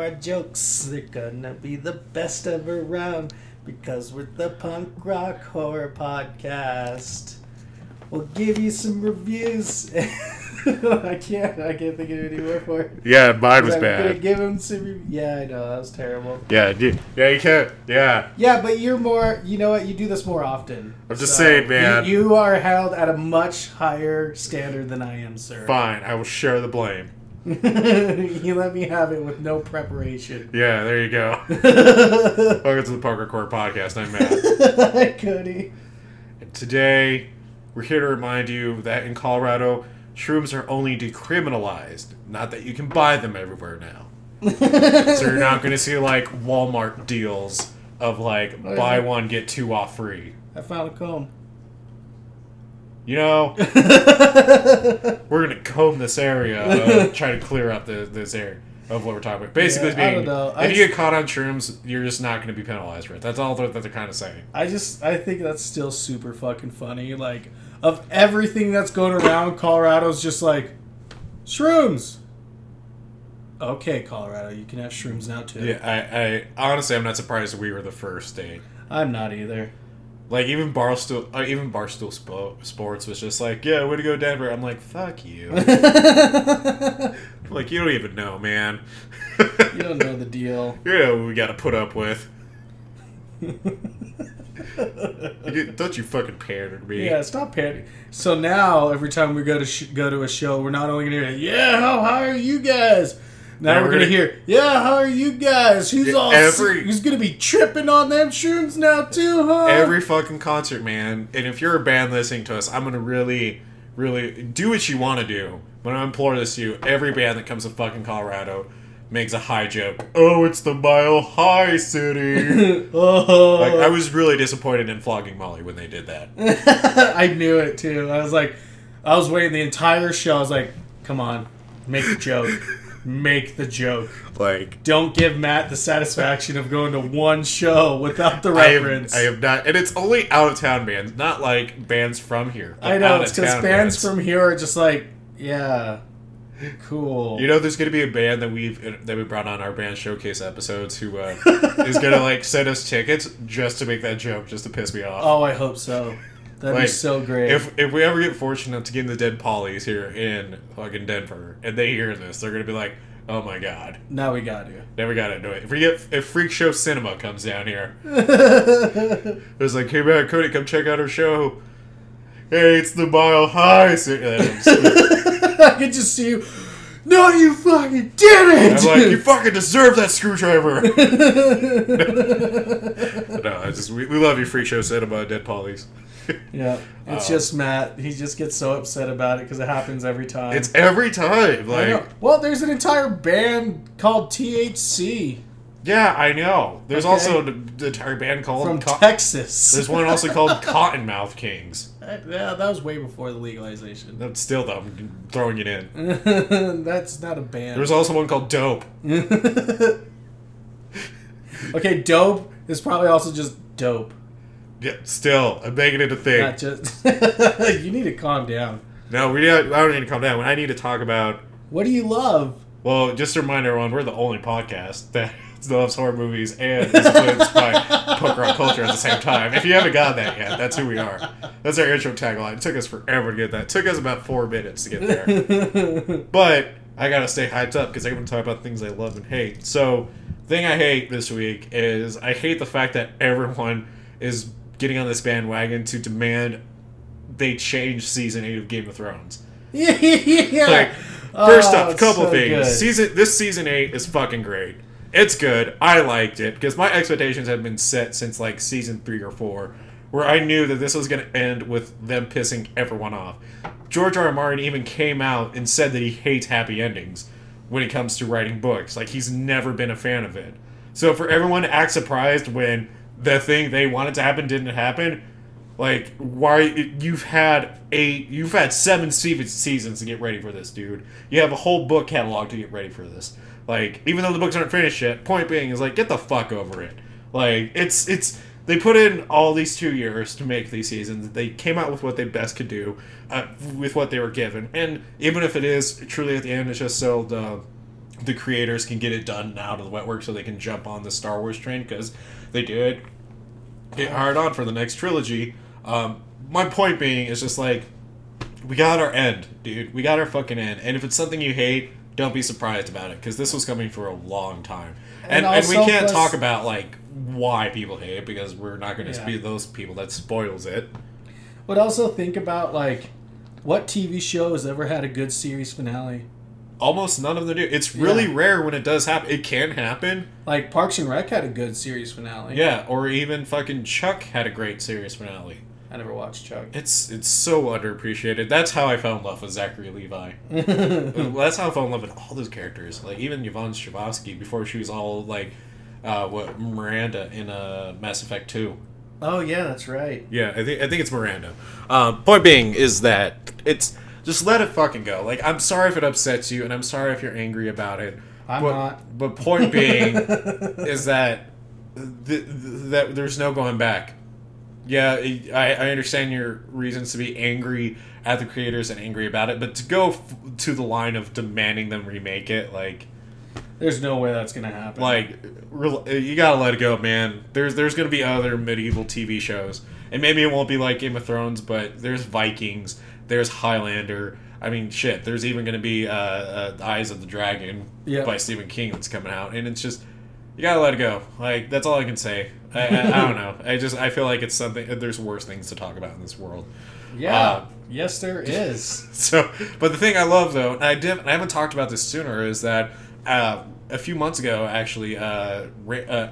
our jokes. They're gonna be the best ever around because we're the punk rock horror podcast. We'll give you some reviews. I can't. I can't think of any more for it. Yeah, mine was I'm gonna bad. give him some. Re- yeah, I know that was terrible. Yeah, you, yeah, you can't. Yeah, Yeah, but you're more. You know what? You do this more often. I'm just saying, man. You, you are held at a much higher standard than I am, sir. fine. I will share the blame. you let me have it with no preparation. Yeah, there you go. Welcome to the Poker Core Podcast. I'm Matt. Hi, Cody. And today, we're here to remind you that in Colorado, shrooms are only decriminalized. Not that you can buy them everywhere now. so you're not going to see like Walmart deals of like Oh, buy one get two off free. I found a comb. You know, we're gonna comb this area, uh, try to clear up the, this area of what we're talking about. Basically, Yeah, being, if I you just- get caught on shrooms, you're just not gonna be penalized for it. That's all that they're kind of saying. I just I think that's still super fucking funny. Like of everything that's going around, Colorado's just like shrooms. Okay, Colorado, you can have shrooms now too. Yeah, I, I honestly, I'm not surprised we were the first state. I'm not either. Like even Barstool, uh, even Barstool Spo- Sports was just like, yeah, way to go, Denver. I'm like, fuck you. like you don't even know, man. You don't know the deal. You know what we got to put up with. You don't you fucking pander to me. Yeah, stop panicking. So now every time we go to sh- go to a show, we're not only gonna hear, "Yeah, how, high are you guys?" Now we're, we're gonna, gonna- hear, "Yeah, how are you guys? Who's Yeah, all every- who's gonna be tripping on them shrooms now too, huh?" Every fucking concert, man. And if you're a band listening to us, I'm gonna really, really do what you want to do. But I implore this to you: every band that comes to fucking Colorado makes a high joke. Oh, it's the Mile High City. oh, like I was really disappointed in Flogging Molly when they did that. I knew it too. I was like, I was waiting the entire show. I was like, "Come on, make a joke, make the joke." Like Don't give Matt the satisfaction of going to one show without the I have, reference. I have not, and it's only out of town bands, not like bands from here. I know it's because town bands from here are just like, yeah, cool. You know, there's gonna be a band that we've that we brought on our band showcase episodes who uh, is gonna like send us tickets just to make that joke, just to piss me off. oh, I hope so. That'd be so great. If if we ever get fortunate to get in the Dead Pollies here in fucking Denver, and they hear this, they're gonna be like, "Oh my god, now we got to. never gotta do it." If we get if Freak Show Cinema comes down here, it's like, "Hey man, Cody, come check out our show." Hey, it's the Mile High. I could just see you. No, you fucking did it! I'm like, you fucking deserve that screwdriver. no, I just we, we love you, Freak Show Cinema, Dead Pollies. yeah, it's Oh. just Matt. He just gets so upset about it because it happens every time. It's every time. Like, Well, there's an entire band called THC yeah, I know. There's Okay. also the, the entire band called. from Co- Texas. there's one also called Cottonmouth Kings. Uh, yeah, that was way before the legalization. That's still though, I'm throwing it in. That's not a band. There's also one called Dope. okay, dope is probably also just dope, Yeah, still, I'm making it a thing. not just. you need to calm down. No, we. Don't, I don't need to calm down. When I need to talk about. What do you love? Well, just to remind everyone, we're the only podcast that loves horror movies and is influenced by punk rock culture at the same time. If you haven't gotten that yet, that's who we are. That's our intro tagline. It took us forever to get that. It took us about four minutes to get there. But I gotta stay hyped up because I want to talk about things I love and hate. So, thing I hate this week is I hate the fact that everyone is getting on this bandwagon to demand they change season eight of Game of Thrones. yeah. Like, Oh, first off, oh, a couple so things. good. Season this season eight is fucking great. It's good. I liked it because my expectations had been set since like season three or four, where I knew that this was going to end with them pissing everyone off. George R. R. Martin even came out and said that he hates happy endings when it comes to writing books. Like he's never been a fan of it. So for everyone to act surprised when the thing they wanted to happen didn't happen, like why you've had eight, you've had seven seasons to get ready for this, dude. You have a whole book catalog to get ready for this. Like even though the books aren't finished yet, point being is like get the fuck over it. Like it's it's they put in all these two years to make these seasons. They came out with what they best could do, uh, with what they were given. And even if it is truly at the end, it's just so the the creators can get it done out of the wet work so they can jump on the Star Wars train because they did get hired on for the next trilogy. Um, my point being is just like we got our end, dude. We got our fucking end. And if it's something you hate, don't be surprised about it because this was coming for a long time. And, And and, we can't plus- talk about like why people hate it because we're not going to Yeah. be those people that spoils it. But also think about like what TV show has ever had a good series finale? Almost none of them do. It's really Yeah. rare when it does happen. It can happen, Like Parks and Rec had a good series finale. yeah. Or even fucking Chuck had a great series finale. I never watched Chuck. It's it's so underappreciated. That's how I fell in love with Zachary Levi. That's how I fell in love with all those characters. Like even Yvonne Strahovski before she was all like, uh, what Miranda in uh, Mass Effect Two. oh yeah, that's right. Yeah, I think I think it's Miranda. Um, point being is that it's just let it fucking go. Like I'm sorry if it upsets you, and I'm sorry if you're angry about it. I'm but, not. But point being is that th- th- that there's no going back. Yeah, I, I understand your reasons to be angry at the creators and angry about it, but to go f- to the line of demanding them remake it, like, There's no way that's gonna happen. like you gotta let it go, man. There's there's gonna be other medieval TV shows, and maybe it won't be like Game of Thrones, but there's Vikings, there's Highlander. I mean, shit. There's even gonna be uh, uh, Eyes of the Dragon Yeah. by Stephen King that's coming out, and it's just you gotta let it go. Like that's all I can say. I, I, I don't know. I just I feel like it's something. There's worse things to talk about in this world. yeah, uh, yes, there is. So, but the thing I love though, and I did, I haven't talked about this sooner, is that uh, a few months ago, actually, uh, uh,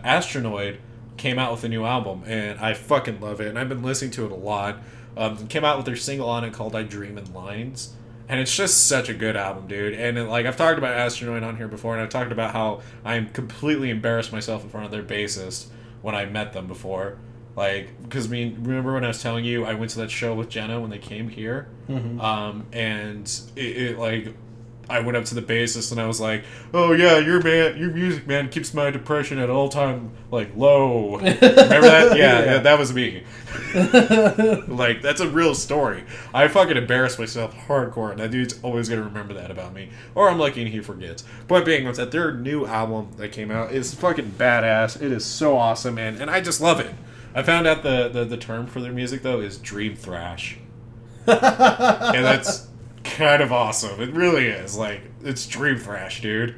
Astronoid came out with a new album, and I fucking love it, and I've been listening to it a lot. Um, came out with their single on it called "I Dream in Lines." And it's just such a good album, dude. And it, like I've talked about Astronoid on here before, and I've talked about how I'm completely embarrassed myself in front of their bassist when I met them before. Like, because I mean, remember when I was telling you I went to that show with Jenna when they came here, Mhm. um, and it, it like I went up to the bassist and I was like, "Oh yeah, your man, your music man keeps my depression at all time like low." Remember that? Yeah, Yeah. yeah, that was me. like that's a real story. I fucking embarrassed myself hardcore, and that dude's always gonna remember that about me. Or I'm lucky and he forgets. Point being was that their new album that came out is fucking badass. It is so awesome, man, and I just love it. I found out the, the, the term for their music though is dream thrash, and that's kind of awesome. It really is. Like it's dream thrash, dude.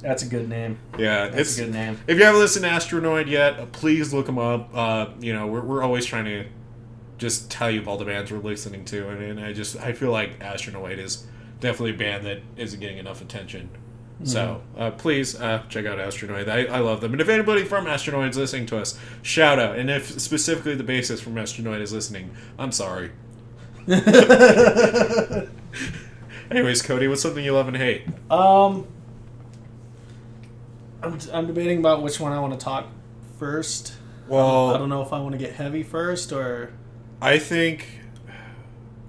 That's a good name. Yeah, That's it's a good name. if you haven't listened to Astronoid yet, uh, please look them up. Uh, you know, we're, we're always trying to just tell you of all the bands we're listening to, and, and I just I feel like Astronoid is definitely a band that isn't getting enough attention. So uh, please uh, check out Astronoid. I, I love them, and if anybody from Astronoid is listening to us, shout out. And if specifically the bassist from Astronoid is listening, I'm sorry. Anyways, Cody, what's something you love and hate? Um, I'm, I'm debating about which one I want to talk first. Well, I don't know if I want to get heavy first or I think,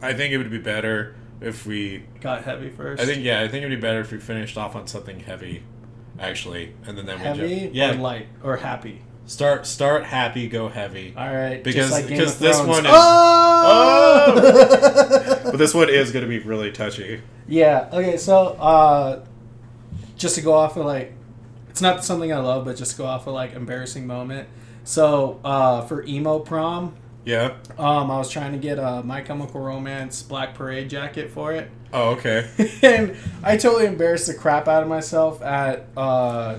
I think it would be better if we. got heavy first. I think yeah, I think it'd be better if we finished off on something heavy, actually, and then then we heavy ju- yeah or light or happy. Start start happy, go heavy. All right, Because- just like because this Thrones. one is- Oh! But this one is gonna be really touchy. Yeah. Okay. So, uh, just to go off of like, it's not something I love, but just to go off of like embarrassing moment. So, uh, for emo prom, Yeah. um, I was trying to get a My Chemical Romance Black Parade jacket for it, Oh okay. and I totally embarrassed the crap out of myself at uh,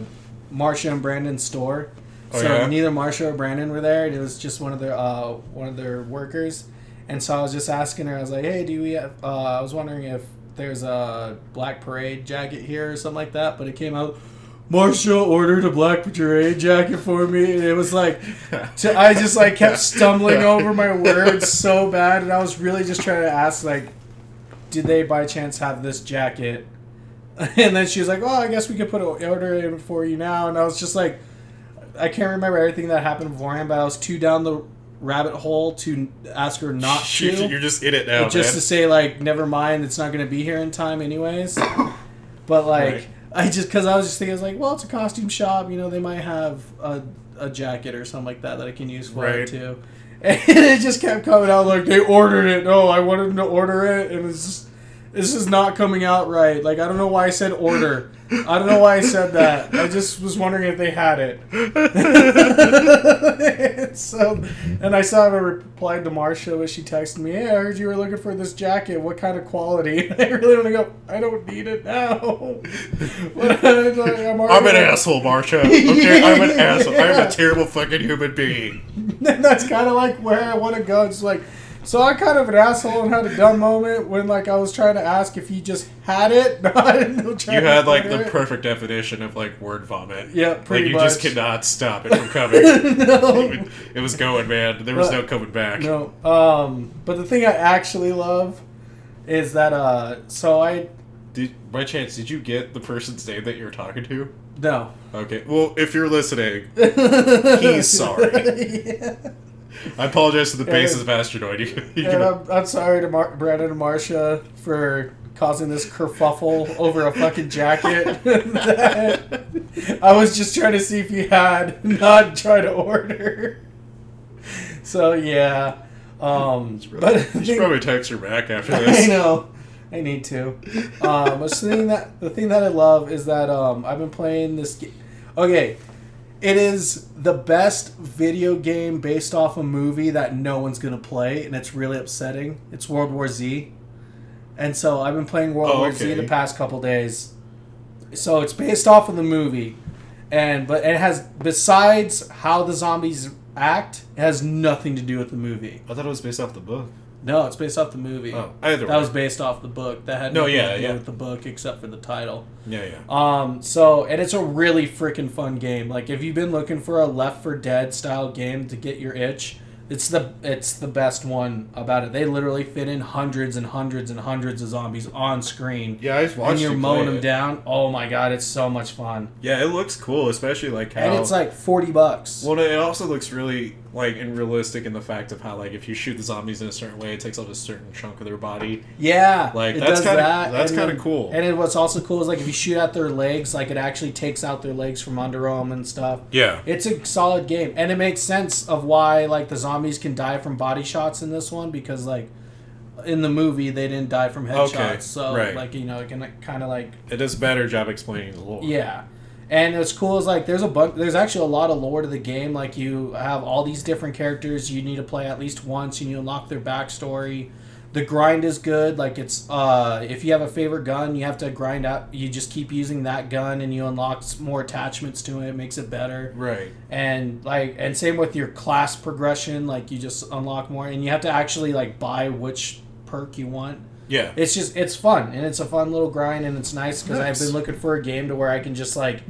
Marsha and Brandon's store. Oh, so yeah? neither Marsha or Brandon were there. It was just one of their uh, one of their workers, and so I was just asking her. I was like, "Hey, do we have?" Uh, I was wondering if there's a Black Parade jacket here or something like that. But it came out. Marsha ordered a Black Parade jacket for me, and it was like, to, I just like kept stumbling over my words so bad, and I was really just trying to ask like, did they by chance have this jacket? And then she was like, "Oh, I guess we could put an order in for you now." And I was just like, I can't remember everything that happened beforehand, but I was too down the rabbit hole to ask her not to. You're just in it now, just man. to say like, never mind, it's not going to be here in time anyways. But like, Right. I just because I was just thinking, I was like, well, it's a costume shop, you know, they might have a, a jacket or something like that that I can use for Right. it too. And it just kept coming out like they ordered it. No, I wanted them to order it, and it's just, this is not coming out right. Like I don't know why I said order. I don't know why I said that. I just was wondering if they had it. so, and I saw a replied to Marsha when she texted me, "Hey, I heard you were looking for this jacket. What kind of quality?" I really want to go. I don't need it now. But I'm, like, I'm, I'm an asshole, Marsha. Okay, I'm an asshole. I'm a terrible fucking human being. And that's kind of like where I want to go. It's like, so I'm kind of an asshole and had a dumb moment when like I was trying to ask if he just had it. Not You had like the perfect definition of like word vomit. Yeah, pretty Like you just cannot stop it from coming. no. It was going, man. There was But- no coming back. No. Um, but the thing I actually love is that uh, so I Did, by chance, did you get the person's name that you were talking to? no. Okay. Well, if you're listening, He's sorry. yeah. I apologize to the And- basis of Astronoid. You, you And can, I'm, I'm sorry to Mar- Brandon and Marsha for causing this kerfuffle over a fucking jacket. I was just trying to see if you had, not try to order. So yeah, um, but you should thing- probably text her back after this. I know. I need to. Um, the thing that the thing that I love is that um, I've been playing this. Ga- okay, it is the best video game based off a movie that no one's gonna play, and it's really upsetting. It's World War Z, and so I've been playing World Oh, War Z okay. the past couple days. So it's based off of the movie, and but it has besides how the zombies act, it has nothing to do with the movie. I thought it was based off the book. No, it's based off the movie. Oh, either That way. was based off the book. That had No, nothing yeah, to do yeah. with the book except for the title. yeah, yeah. Um, so and it's a really freaking fun game. Like if you've been looking for a Left 4 Dead style game to get your itch, it's the it's the best one about it. They literally fit in hundreds and hundreds and hundreds of zombies on screen. Yeah, I just watched and you're you mowing them it. down. Oh my god, it's so much fun. Yeah, it looks cool, especially like how. And it's like forty bucks. Well, it also looks really like and realistic in the fact of how like if you shoot the zombies in a certain way, it takes up a certain chunk of their body. Yeah, Like, it that's kinda- that, that's kinda cool. And then what's also cool is like if you shoot at their legs, like it actually takes out their legs from under them and stuff. Yeah. It's a solid game, and it makes sense of why like the zombies can die from body shots in this one because like in the movie they didn't die from headshots, Okay, so right. like you know it can kind of like It does a better job explaining the lore. yeah. And what's cool is like there's a bunch. There's actually a lot of lore to the game. Like you have all these different characters you need to play at least once. And you unlock their backstory. The grind is good. Like it's uh, if you have a favorite gun, you have to grind out. You just keep using that gun, and you unlock more attachments to it. It makes it better. Right. And like, and same with your class progression. Like you just unlock more, and you have to actually like buy which perk you want Yeah. it's just it's fun and it's a fun little grind and it's nice because Nice. I've been looking for a game to where I can just like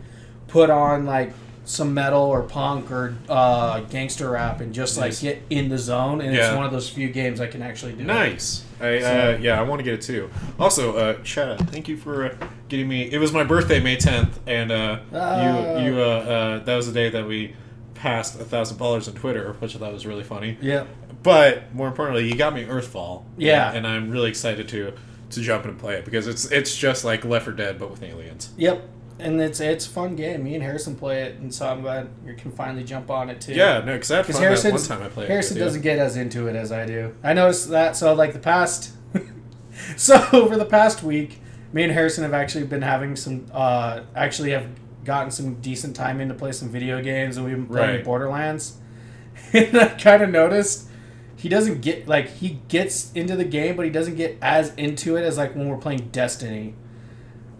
put on like some metal or punk or uh, gangster rap and just like get in the zone and it's one of those few games I can actually do. it. Nice. I uh, yeah, I want to get it too. Also, uh, Chad, thank you for uh, getting me. It was my birthday, May tenth, and uh, Ah. you you uh, uh, that was the day that we passed a thousand followers on Twitter, which I thought was really funny. Yeah. But more importantly, you got me Earthfall. Yeah. and, and I'm really excited to to jump in and play it because it's it's just like Left 4 Dead but with aliens. Yep. And it's it's a fun game. Me and Harrison play it, and so I'm glad you can finally jump on it too. Yeah, no, because I had Because fun that Harrison, one time I played. Harrison it doesn't get as into it as I do. I noticed that. So like the past, so over the past week, me and Harrison have actually been having some. Uh, actually have gotten some decent time in to play some video games, and we've been playing Right. Borderlands. and I kind of noticed he doesn't get like he gets into the game, but he doesn't get as into it as like when we're playing Destiny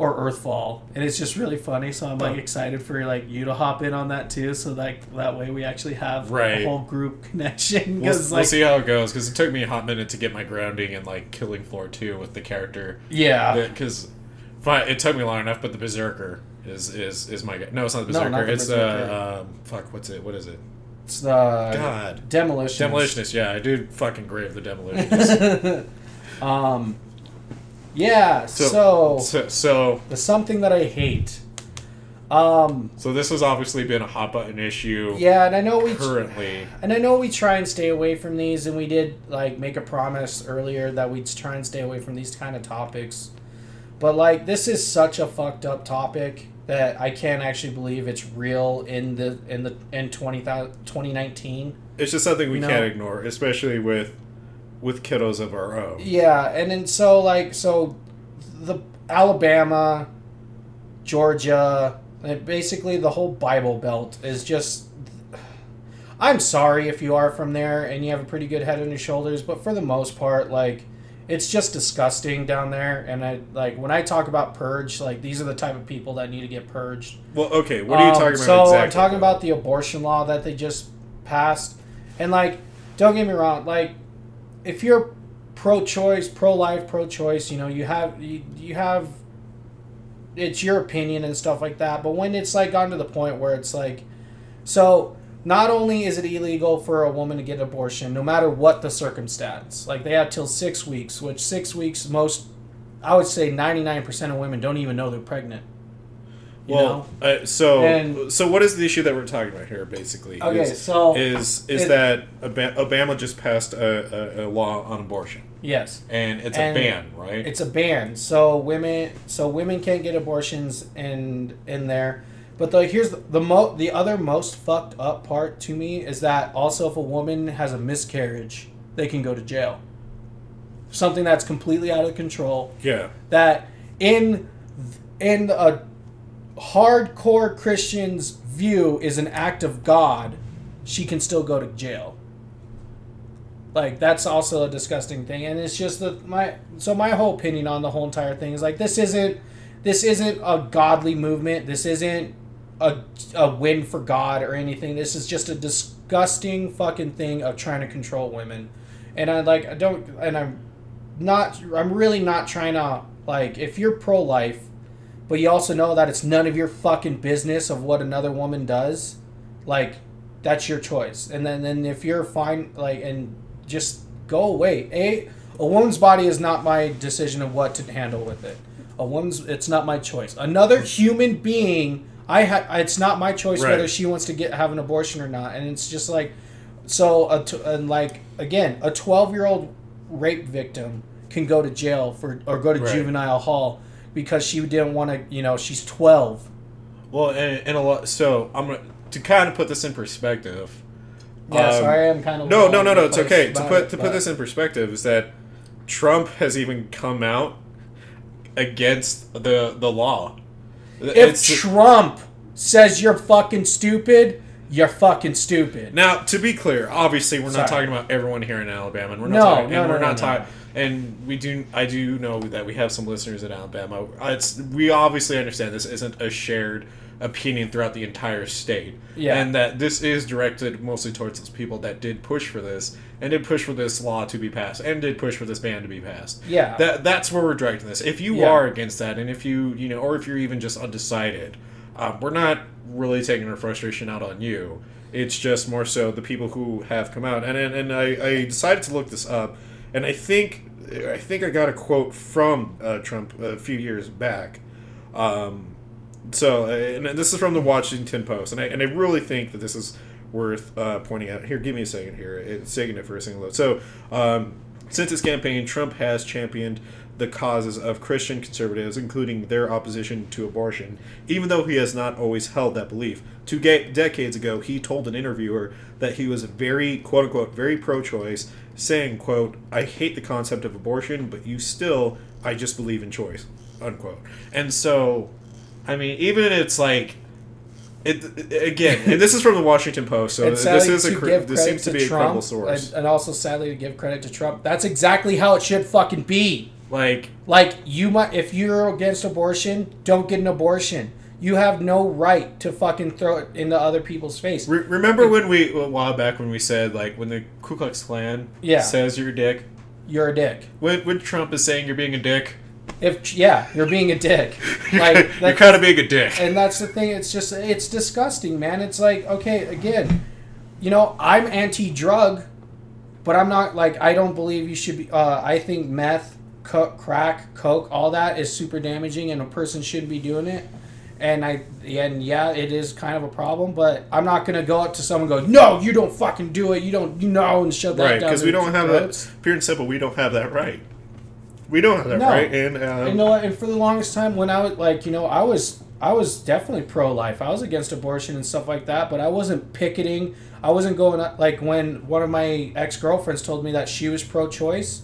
or Earthfall, and it's just really funny. So I'm like excited for like you to hop in on that too, so like that way we actually have Right. a whole group connection. We'll, Because we'll like see how it goes because it took me a hot minute to get my grounding and like killing floor two with the character yeah, because fine it took me long enough but the berserker is is is my guy no it's not the No, berserker not the it's Berserker. uh um fuck what's it what is it it's the god demolition. demolitionist yeah i do fucking grave the demolitionist um, yeah. So- So, so so the something that I hate. Um, so this has obviously been a hot button issue yeah, and I know we currently And I know we try and stay away from these, and we did like make a promise earlier that we'd try and stay away from these kind of topics. But like, this is such a fucked up topic that I can't actually believe it's real in the in the in 20, 2019. it's just something we No. can't ignore especially with with kiddos of our own Yeah, and then so like so the Alabama, Georgia, basically the whole Bible Belt is just. I'm sorry if you are from there and you have a pretty good head on your shoulders, but for the most part, like, it's just disgusting down there. And I like when I talk about purge, like these are the type of people that need to get purged. Well, okay. What are you Um, talking about? So exactly, I'm talking about the abortion law that they just passed, and like, don't get me wrong, like, if you're pro-choice, pro-life, pro-choice, you know, you have you, you have it's your opinion and stuff like that. But when it's like gotten to the point where it's like, so not only is it illegal for a woman to get an abortion, no matter what the circumstance, like they have till six weeks, which six weeks most, I would say ninety nine percent of women don't even know they're pregnant. You? Well, uh, so And- so what is the issue that we're talking about here? Basically, Okay, is, so is is it- that Alabama just passed a, a, a law on abortion, yes, and it's And a ban, right? it's a ban. So women, so women can't get abortions in in there. But the here's the, the mo the other most fucked up part to me is that also if a woman has a miscarriage, they can go to jail. Something that's completely out of control. yeah, That in in a hardcore Christian's view is an act of God, she can still go to jail. Like that's also a disgusting thing, and it's just that my so my whole opinion on the whole entire thing is like this isn't this isn't a godly movement. This isn't a a win for God or anything. This is just a disgusting fucking thing of trying to control women, and I like I don't and I'm not I'm really not trying to like if you're pro life, but you also know that it's none of your fucking business of what another woman does, like that's your choice. And then then if you're fine like and just go away. A a woman's body is not my decision of what to handle with it. A woman's it's not my choice. Another human being I ha- it's not my choice Right. whether she wants to get have an abortion or not. And it's just like so a t- and like again, a 12-year-old rape victim can go to jail for or go to Right. juvenile hall because she didn't want to, you know, she's 12. well, and, and a lot. So I'm gonna to kind of put this in perspective. Yeah, um, sorry, I'm kind of No, no, no, no. It's okay. To put it, to put this in perspective is that Trump has even come out against the the law. If It's- Trump says you're fucking stupid, you're fucking stupid. Now, to be clear, obviously we're not talking about everyone here in Alabama, and we're not No, talking, no, and no, we're no, not no. talking, and we do. I do know that we have some listeners in Alabama. It's we obviously understand this isn't a shared opinion throughout the entire state, Yeah. and that this is directed mostly towards those people that did push for this and did push for this law to be passed and did push for this ban to be passed. Yeah. that that's where we're directing this. If you Yeah. are against that, and if you you know, or if you're even just undecided, um, we're not really taking our frustration out on you. It's just more so the people who have come out, and and, and I, I decided to look this up, and I think I think I got a quote from uh, Trump a few years back. Um, so, uh, and this is from the Washington Post, and I, and I really think that this is worth uh, pointing out. Here, give me a second here. It's taking it for a single load. So, um, since his campaign, Trump has championed the causes of Christian conservatives, including their opposition to abortion, even though he has not always held that belief. Two ga- decades ago, he told an interviewer that he was very, quote unquote, very pro choice, saying, quote, I hate the concept of abortion, but you still, I just believe in choice, unquote. And so, I mean, even it's like, it, again, and this is from the Washington Post, so this is a cre- this seems to to be a credible source. And, and also sadly to give credit to Trump. That's exactly how it should fucking be. like, Like you might, if you're against abortion, don't get an abortion. You have no right to fucking throw it into other people's face. Re- remember when we a while back when we said like when the Ku Klux Klan Yeah. says you're a dick You're a dick. when, when Trump is saying you're being a dick If yeah, you're being a dick. you're, Like you're kind of being a dick and that's the thing. It's just it's disgusting, man. It's like okay, again, you know, I'm anti-drug, but I'm not like I don't believe you should be. Uh, I think meth, crack, coke, all that is super damaging, and a person shouldn't be doing it. And I and yeah, it is kind of a problem, but I'm not gonna go up to someone and go, no, you don't fucking do it. You don't, you know, and shove that right down because we don't have throats. that pure and simple we don't have that right we don't have that No. right and um, you know what? And for the longest time, when I was like, you know, I was I was definitely pro life. I was against abortion and stuff like that, but I wasn't picketing. I wasn't going up like when one of my ex girlfriends told me that she was pro choice.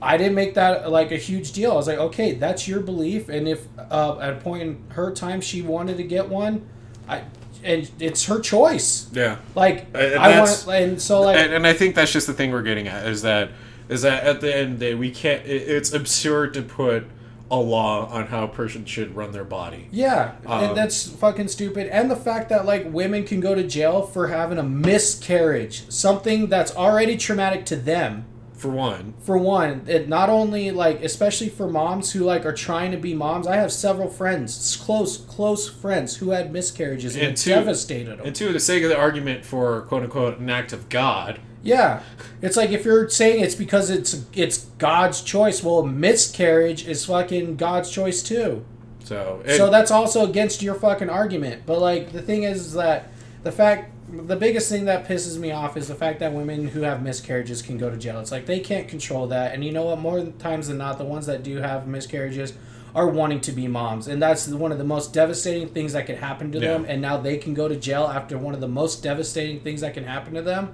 I didn't make that like a huge deal. I was like, okay, that's your belief, and if uh, at a point in her time she wanted to get one, I and it's her choice. Yeah. Like And I want, and so like and, and I think that's just the thing we're getting at is that is that at the end of the day we can't. It, it's absurd to put a law on how a person should run their body. Yeah, Um, and that's fucking stupid. And the fact that like women can go to jail for having a miscarriage, something that's already traumatic to them. For one, For one, it not only like especially for moms who like are trying to be moms. I have several friends, close close friends who had miscarriages and, And two- devastated them. and two, the sake of the argument for quote unquote an act of God. Yeah, it's like if you're saying it's because it's it's God's choice. Well, a miscarriage is fucking God's choice too. So, so that's also against your fucking argument. But like the thing is that the fact the biggest thing that pisses me off is the fact that women who have miscarriages can go to jail. It's like they can't control that. And you know what? More times than not, the ones that do have miscarriages are wanting to be moms, and that's one of the most devastating things that could happen to Yeah. them. And now they can go to jail after one of the most devastating things that can happen to them.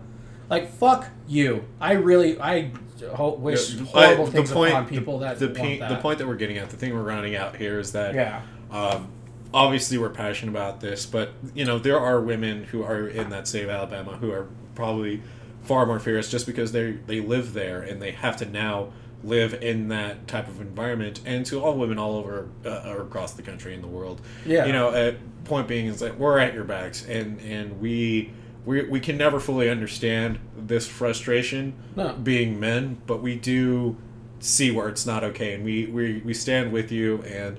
Like fuck you. I really I ho- wish Yeah, horrible I- things upon people that the, pe- that. the point that we're getting at, the thing we're rounding out here is that Yeah. um, obviously we're passionate about this, but you know there are women who are in that state of Alabama who are probably far more fierce just because they they live there and they have to now live in that type of environment. And to all women all over uh, or across the country and the world, Yeah. you know, uh, point being is that we're at your backs and and we. We, we can never fully understand this frustration No. being men, but we do see where it's not okay, and we, we, we stand with you, and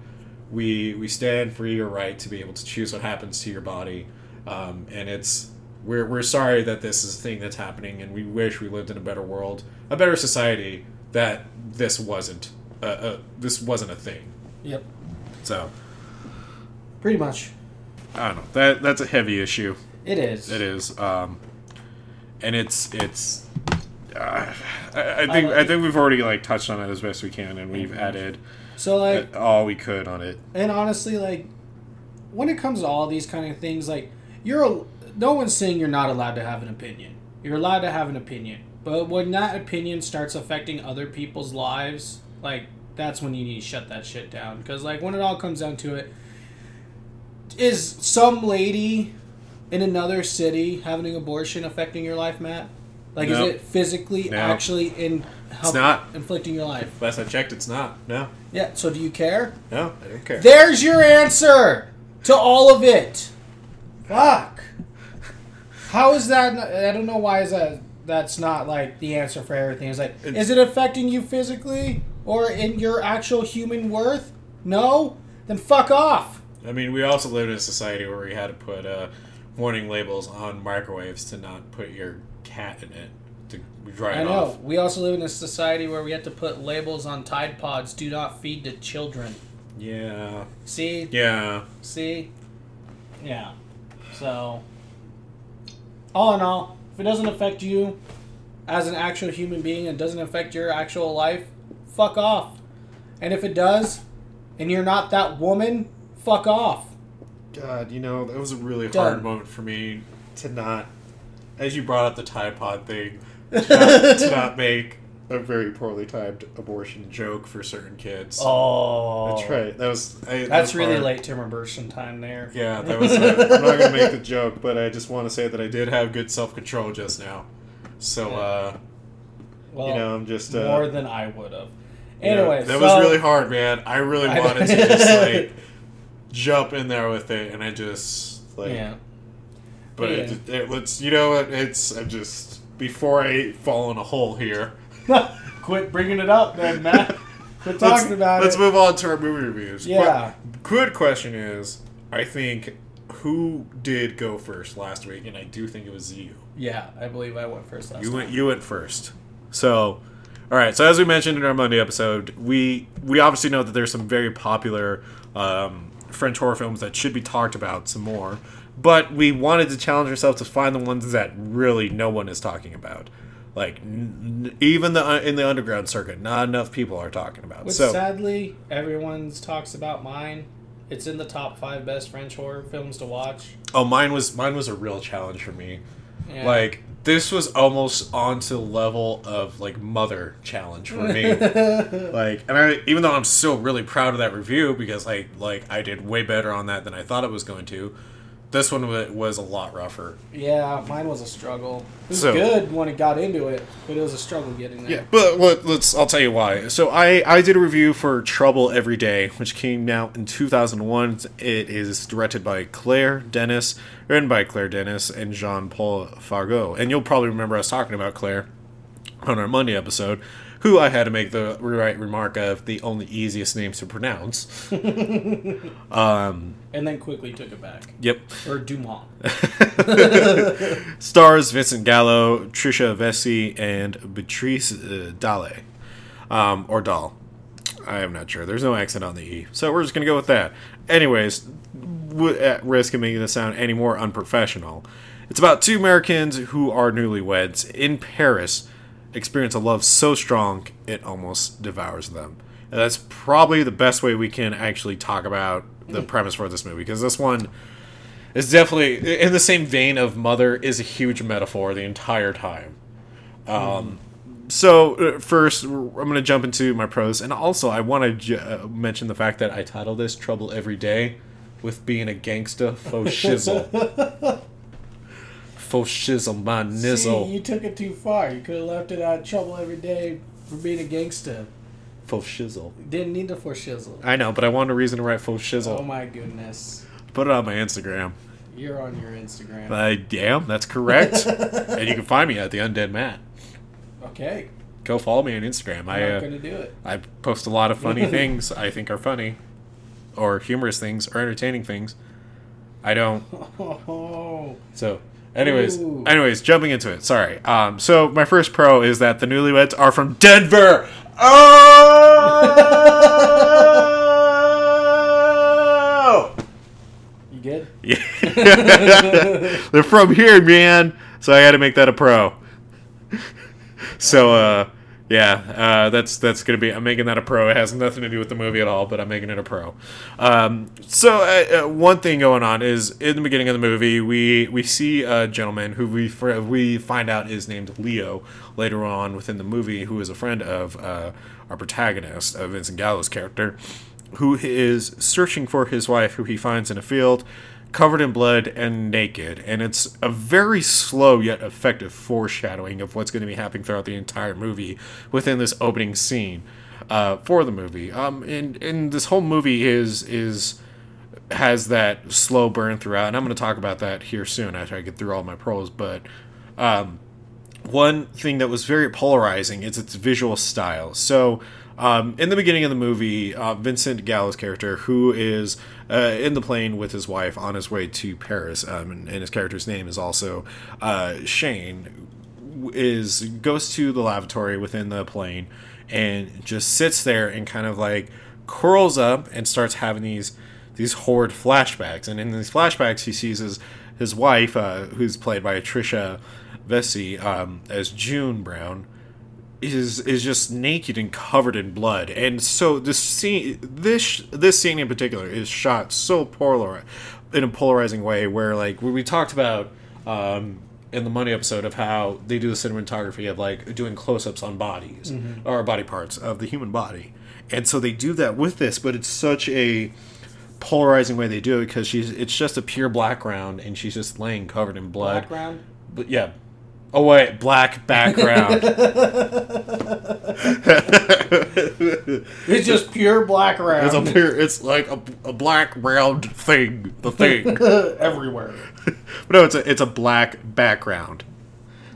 we we stand for your right to be able to choose what happens to your body, um, and it's we're, we're sorry that this is a thing that's happening, and we wish we lived in a better world, a better society that this wasn't uh, uh, this wasn't a thing. Yep. So Pretty much. I don't know that that's a heavy issue. It is. It is, um, and it's it's. Uh, I, I think I- I think we've already like touched on it as best we can, and we've added So like all we could on it. and honestly like when it comes to all these kind of things like you're a, no one's saying you're not allowed to have an opinion. You're allowed to have an opinion. But when that opinion starts affecting other people's lives, like that's when you need to shut that shit down because like when it all comes down to it is some lady in another city having an abortion affecting your life, Matt? Like No. is it physically No. actually in help, not. inflicting your life? Last I checked, it's not. No, Yeah, so do you care? no, I don't care. There's your answer to all of it. Fuck. How is that? I don't know why is that. That's not like the answer for everything. It's like, It's- is it affecting you physically or in your actual human worth? No. Then fuck off. I mean, we also live in a society where we had to put uh, warning labels on microwaves to not put your cat in it to dry it off. I know. off. We also live in a society where we have to put labels on Tide Pods. Do not feed to children. Yeah, See, yeah. See? Yeah. So, all in all, if it doesn't affect you as an actual human being and doesn't affect your actual life, fuck off. And if it does, and you're not that woman, fuck off. God, you know that was a really Done. hard moment for me to not, as you brought up the Tide Pod thing, to not, to not make a very poorly timed abortion joke for certain kids. Oh. That's right. That was. I, that That's was really hard. late Tim Burson time there. Yeah, that was. I'm not gonna make the joke, but I just want to say that I did have good self control just now. So, uh, Well, you know, I'm just uh, more than I would have. yeah, Anyway, that so- was really hard, man. I really I- wanted to just like jump in there with it, and I just like. Yeah. But Yeah. it, it, let's. You know what? It's. I'm just before I fall in a hole here. Quit bringing it up then, Matt. Quit Let's, talking about let's it. move on to our movie reviews. Yeah. Good, question is, I think who did go first last week, and I do think it was you. Yeah, I believe I went first last You time. went. You went first. So, all right. So as we mentioned in our Monday episode, we we obviously know that there's some very popular um, French horror films that should be talked about some more, but we wanted to challenge ourselves to find the ones that really no one is talking about. Like n- even the uh, in the underground circuit, not enough people are talking about. Which so sadly, everyone's talks about mine. It's in the top five best French horror films to watch. oh, mine was mine was a real challenge for me. Yeah. Like this was almost onto the level of like mother challenge for me. like, and I even though I'm still really proud of that review because like like I did way better on that than I thought it was going to. This one wa- was a lot rougher. Yeah, mine was a struggle. It was So- good when it got into it, but it was a struggle getting there. Yeah, but let, let's. I'll tell you why. So I I did a review for Trouble Every Day, which came out in 2001. It is directed by Claire Denis, written by Claire Denis and Jean Pol Fargeau. And you'll probably remember us talking about Claire on our Monday episode, who I had to make the right remark of the only easiest names to pronounce. um. And then quickly took it back. Yep. Or Dumont. Stars Vincent Gallo, Tricia Vessey, and Beatrice uh, Dalle. Um, or Dahl. I am not sure. There's no accent on the E. So we're just going to go with that. Anyways, w- at risk of making this sound any more unprofessional, it's about two Americans who are newlyweds in Paris experience a love so strong it almost devours them. And that's probably the best way we can actually talk about the premise for this movie because this one is definitely in the same vein of Mother is a huge metaphor the entire time. Um, so uh, first, I'm going to jump into my pros, and also I want to j- uh, mention the fact that I titled this "Trouble Every Day" with being a gangsta faux shizzle. faux shizzle, my nizzle. See, you took it too far. You could have left it out of trouble every day for being a gangster. Faux shizzle. Didn't need to for shizzle. I know, but I wanted a reason to write faux shizzle. Oh my goodness. Put it on my Instagram. You're on your Instagram. I am. That's correct. and you can find me at the Undead Matt. okay. Go follow me on Instagram. I'm I not uh, going to do it. I post a lot of funny things I think are funny, or humorous things, or entertaining things. I don't. Oh. So, anyways, Ooh. anyways, jumping into it. Sorry. Um. So my first pro is that the newlyweds are from Denver. Oh. You good? Yeah. They're from here, man. So I had to make that a pro. So uh yeah, uh, that's that's gonna be. I'm making that a pro. It has nothing to do with the movie at all, but I'm making it a pro. Um, so uh, uh, one thing going on is in the beginning of the movie, we we see a gentleman who we we find out is named Leo later on within the movie, who is a friend of uh, our protagonist, uh, Vincent Gallo's character, who is searching for his wife, who he finds in a field covered in blood and naked. And it's a very slow yet effective foreshadowing of what's going to be happening throughout the entire movie within this opening scene uh, for the movie. Um, and, and this whole movie is is has that slow burn throughout, and I'm going to talk about that here soon after I get through all my pros. But um, one thing that was very polarizing is its visual style. So, um, in the beginning of the movie, uh, Vincent Gallo's character, who is uh, in the plane with his wife on his way to Paris, um, and, and his character's name is also uh, Shane, is goes to the lavatory within the plane and just sits there and kind of like curls up and starts having these these horrid flashbacks. And in these flashbacks, he sees his his wife, uh, who's played by Tricia Vessey um, as June Brown, is is just naked and covered in blood. And so this scene, this this scene in particular, is shot so polar in a polarizing way. Where like we we talked about. Um, in the money episode of how they do the cinematography of like doing close-ups on bodies or body parts of the human body and so they do that with this but it's such a polarizing way they do it because she's it's just a pure background and she's just laying covered in blood but yeah oh wait black background It's just pure black round it's a pure it's like a, a black round thing the thing everywhere. but no it's a it's a black background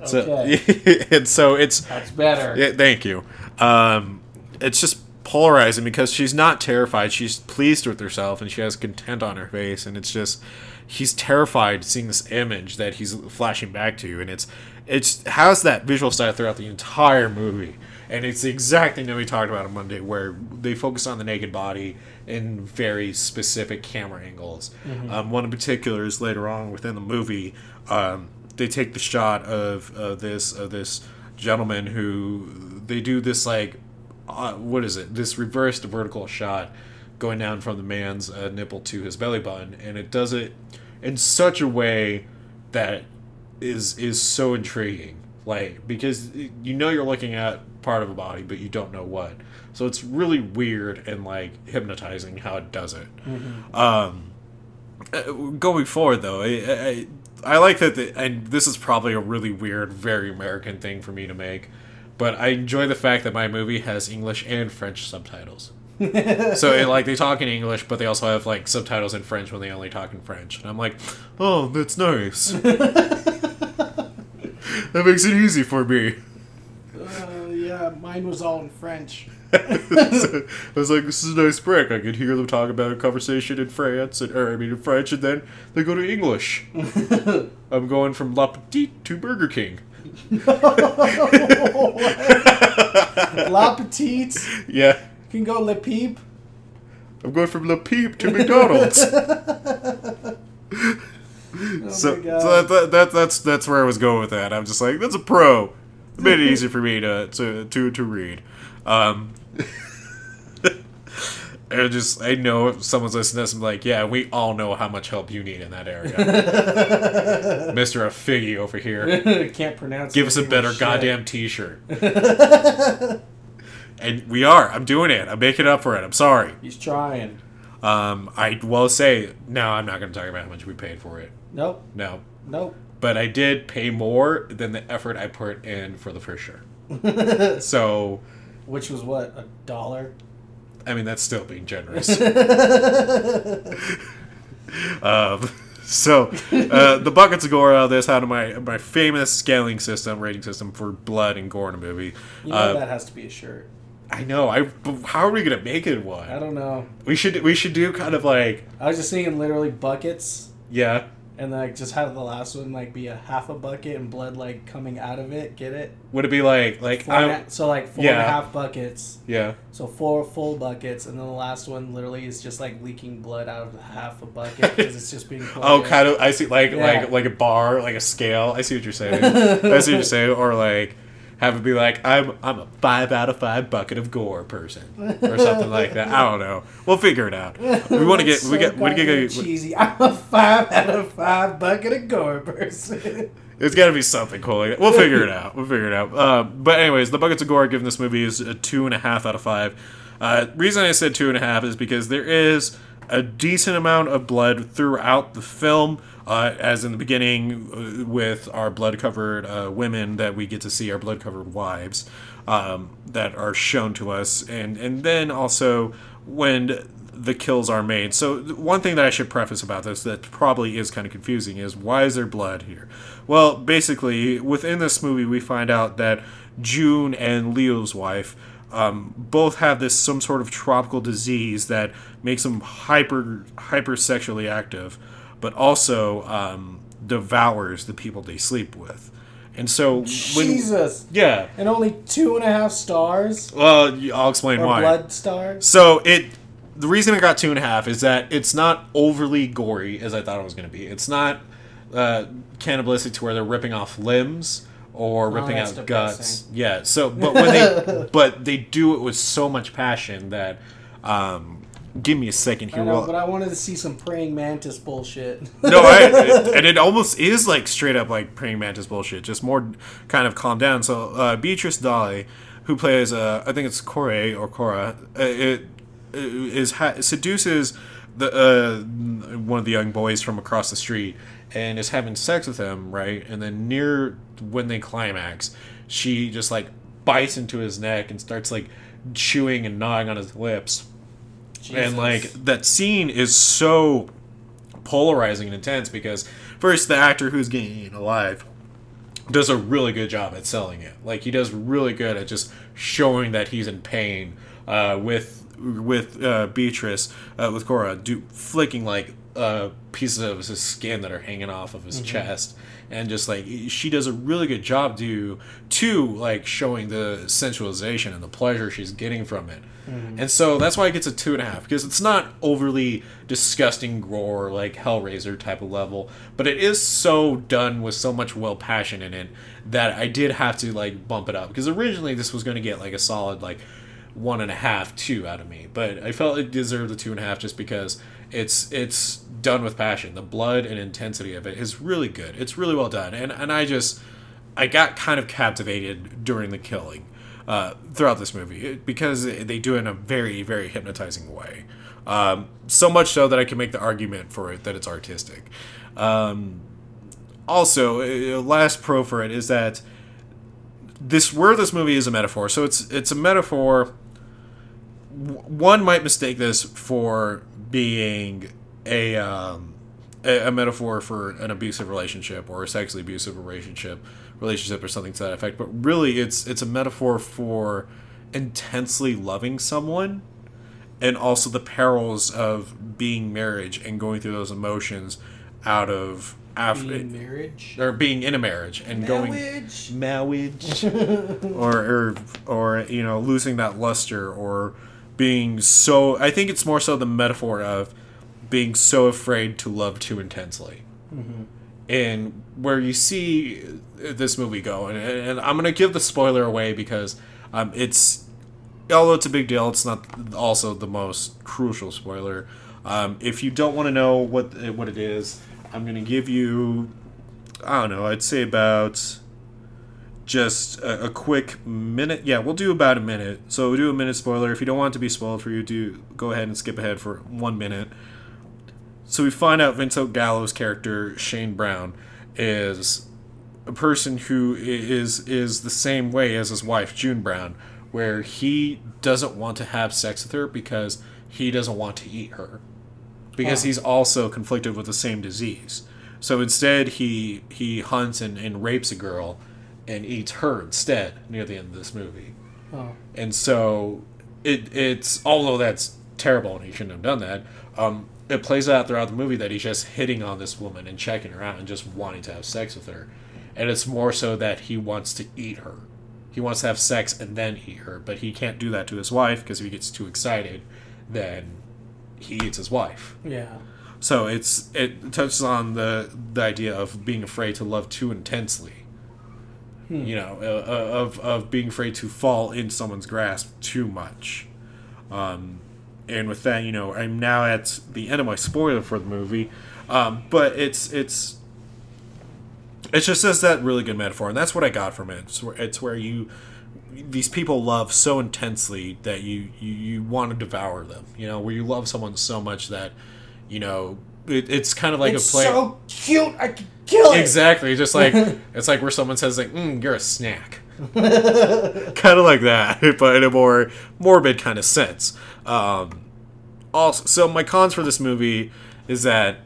so Okay. and so it's That's better. Yeah, thank you. Um, it's just polarizing because she's not terrified. She's pleased with herself and she has content on her face. And it's just, he's terrified seeing this image that he's flashing back to. And it's, it's has that visual style throughout the entire movie. And it's the exact thing that we talked about on Monday, where they focus on the naked body in very specific camera angles. Um, one in particular is later on within the movie. Um, they take the shot of, of this of this gentleman who they do this like uh, what is it this reversed vertical shot going down from the man's uh, nipple to his belly button and it does it in such a way that is is so intriguing. Like because you know you're looking at part of a body, but you don't know what. So it's really weird and like hypnotizing how it does it. Um, uh, going forward though, I, I, I like that. The, and this is probably a really weird, very American thing for me to make, but I enjoy the fact that my movie has English and French subtitles. so it, like they talk in English, but they also have like subtitles in French when they only talk in French, and I'm like, oh, that's nice. that makes it easy for me. Uh, yeah, mine was all in French. I was like, this is a nice break. I could hear them talk about a conversation in France, and, or I mean in French, and then they go to English. I'm going from La Petite to Burger King. La Petite Yeah, You can go Le Peep. I'm going from La Peep to McDonald's. Oh so, so that, that, that, that's that's where I was going with that. I'm just like, that's a pro. It made it easy for me to to to, to read. Um, I just I know if someone's listening to this, I'm like, yeah, we all know how much help you need in that area, Mister A Figgy over here. Can't pronounce. Give us a better shit. goddamn T-shirt. and we are. I'm doing it. I'm making up for it. I'm sorry. He's trying. Um, I will say no. I'm not going to talk about how much we paid for it. Nope. No, Nope. but I did pay more than the effort I put in for the first shirt. so, Which was what a dollar. I mean, that's still being generous. um, so, uh, the buckets of gore out of this had my my famous scaling system, rating system for blood and gore in a movie. You know Uh, that has to be a shirt. I know. I how are we gonna make it one? I don't know. We should we should do kind of like I was just thinking literally buckets, yeah and like just have the last one like be a half a bucket and blood like coming out of it. Get it? would it be like like Four and I a- so like four and a half buckets. yeah So four full buckets, and then the last one literally is just like leaking blood out of the half a bucket because it's just being. oh kind of I see like Yeah. like like a bar like a scale I see what you're saying I see what you're saying or like have it be like I'm I'm a five out of five bucket of gore person or something like that I don't know we'll figure it out we want to get That's we get we get cheesy. I'm a five out of five bucket of gore person. It's got to be something cool. Like that. We'll figure it out. We'll figure it out. Uh, but anyways, the buckets of gore given this movie is a two and a half out of five. Uh, reason I said two and a half is because there is a decent amount of blood throughout the film. Uh, as in the beginning, uh, with our blood-covered uh, women that we get to see, our blood-covered wives um, that are shown to us, and and then also when the kills are made. So one thing that I should preface about this that probably is kind of confusing is why is there blood here? Well, basically within this movie we find out that June and Leo's wife um, both have this some sort of tropical disease that makes them hyper hyper sexually active, but also um, devours the people they sleep with. And so when Jesus. yeah, And only two and a half stars well, I'll explain why. blood stars. So it the reason it got two and a half is that it's not overly gory as I thought it was going to be. It's not uh, cannibalistic to where they're ripping off limbs or ripping Oh, out guts. Yeah. So, but when they but they do it with so much passion that. Um, give me a second I here. know, Well, but I wanted to see some praying mantis bullshit. no, I, it- and it almost is like straight up like praying mantis bullshit, just more kind of calm down. So uh, Beatrice Dolly, who plays uh, I think it's Corey or Cora, uh, it, uh, ha- seduces the uh, one of the young boys from across the street and is having sex with him, right? And then near when they climax, she just like bites into his neck and starts like chewing and gnawing on his lips and like that scene is so polarizing and intense because first the actor who's getting eaten alive does a really good job at selling it. Like he does really good at just showing that he's in pain uh, with with uh, Beatrice uh, with Cora do flicking like uh, pieces of his skin that are hanging off of his chest. And just like she does a really good job to to like showing the sensualization and the pleasure she's getting from it. And so that's why it gets a two and a half because it's not overly disgusting gore like Hellraiser type of level, but it is so done with so much well passion in it that I did have to like bump it up. Because originally this was going to get like a solid like one and a half, two out of me. But I felt it deserved the two and a half just because it's it's done with passion. The blood and intensity of it is really good. It's really well done, and and I just I got kind of captivated during the killing uh, throughout this movie because they do it in a very very hypnotizing way. Um, so much so that I can make the argument for it that it's artistic. Um, also, uh, last pro for it is that this where this movie is a metaphor. So it's it's a metaphor. One might mistake this for being a um, a, a metaphor for an abusive relationship or a sexually abusive relationship relationship or something to that effect. But really, it's it's a metaphor for intensely loving someone and also the perils of being marriage and going through those emotions out of after Being marriage. or being in a marriage and going Marriage. marriage or, or or you know losing that luster or being so i think it's more so the metaphor of being so afraid to love too intensely. And where you see this movie go and, and i'm gonna give the spoiler away because um, it's although it's a big deal it's not also the most crucial spoiler. Um, if you don't want to know what what it is i'm gonna give you i don't know i'd say about just a, a quick minute. Yeah, we'll do about a minute. So we'll do a minute spoiler. If you don't want it to be spoiled for you, do go ahead and skip ahead for one minute. So we find out Vincent Gallo's character Shane Brown is a person who is is the same way as his wife June Brown, where he doesn't want to have sex with her because he doesn't want to eat her, because Oh. he's also conflicted with the same disease. So instead, he he hunts and, and rapes a girl, and eats her instead near the end of this movie. Oh. And so it it's although that's terrible and he shouldn't have done that. Um, it plays out throughout the movie that he's just hitting on this woman and checking her out and just wanting to have sex with her, and it's more so that he wants to eat her. He wants to have sex and then eat her, but he can't do that to his wife because if he gets too excited, then he eats his wife. Yeah. So it's it touches on the the idea of being afraid to love too intensely. You know, uh, uh, of of being afraid to fall in someone's grasp too much. Um, and with that, you know, I'm now at the end of my spoiler for the movie, um, but it's it's it just says that really good metaphor, and that's what I got from it. It's where, it's where you these people love so intensely that you, you you want to devour them. You know, where you love someone so much that you know it, it's kind of like it's a play. so cute. I could kill it. Exactly, just like it's like where someone says like, mm, "You're a snack," kind of like that, but in a more morbid kind of sense. Um, also, so my cons for this movie is that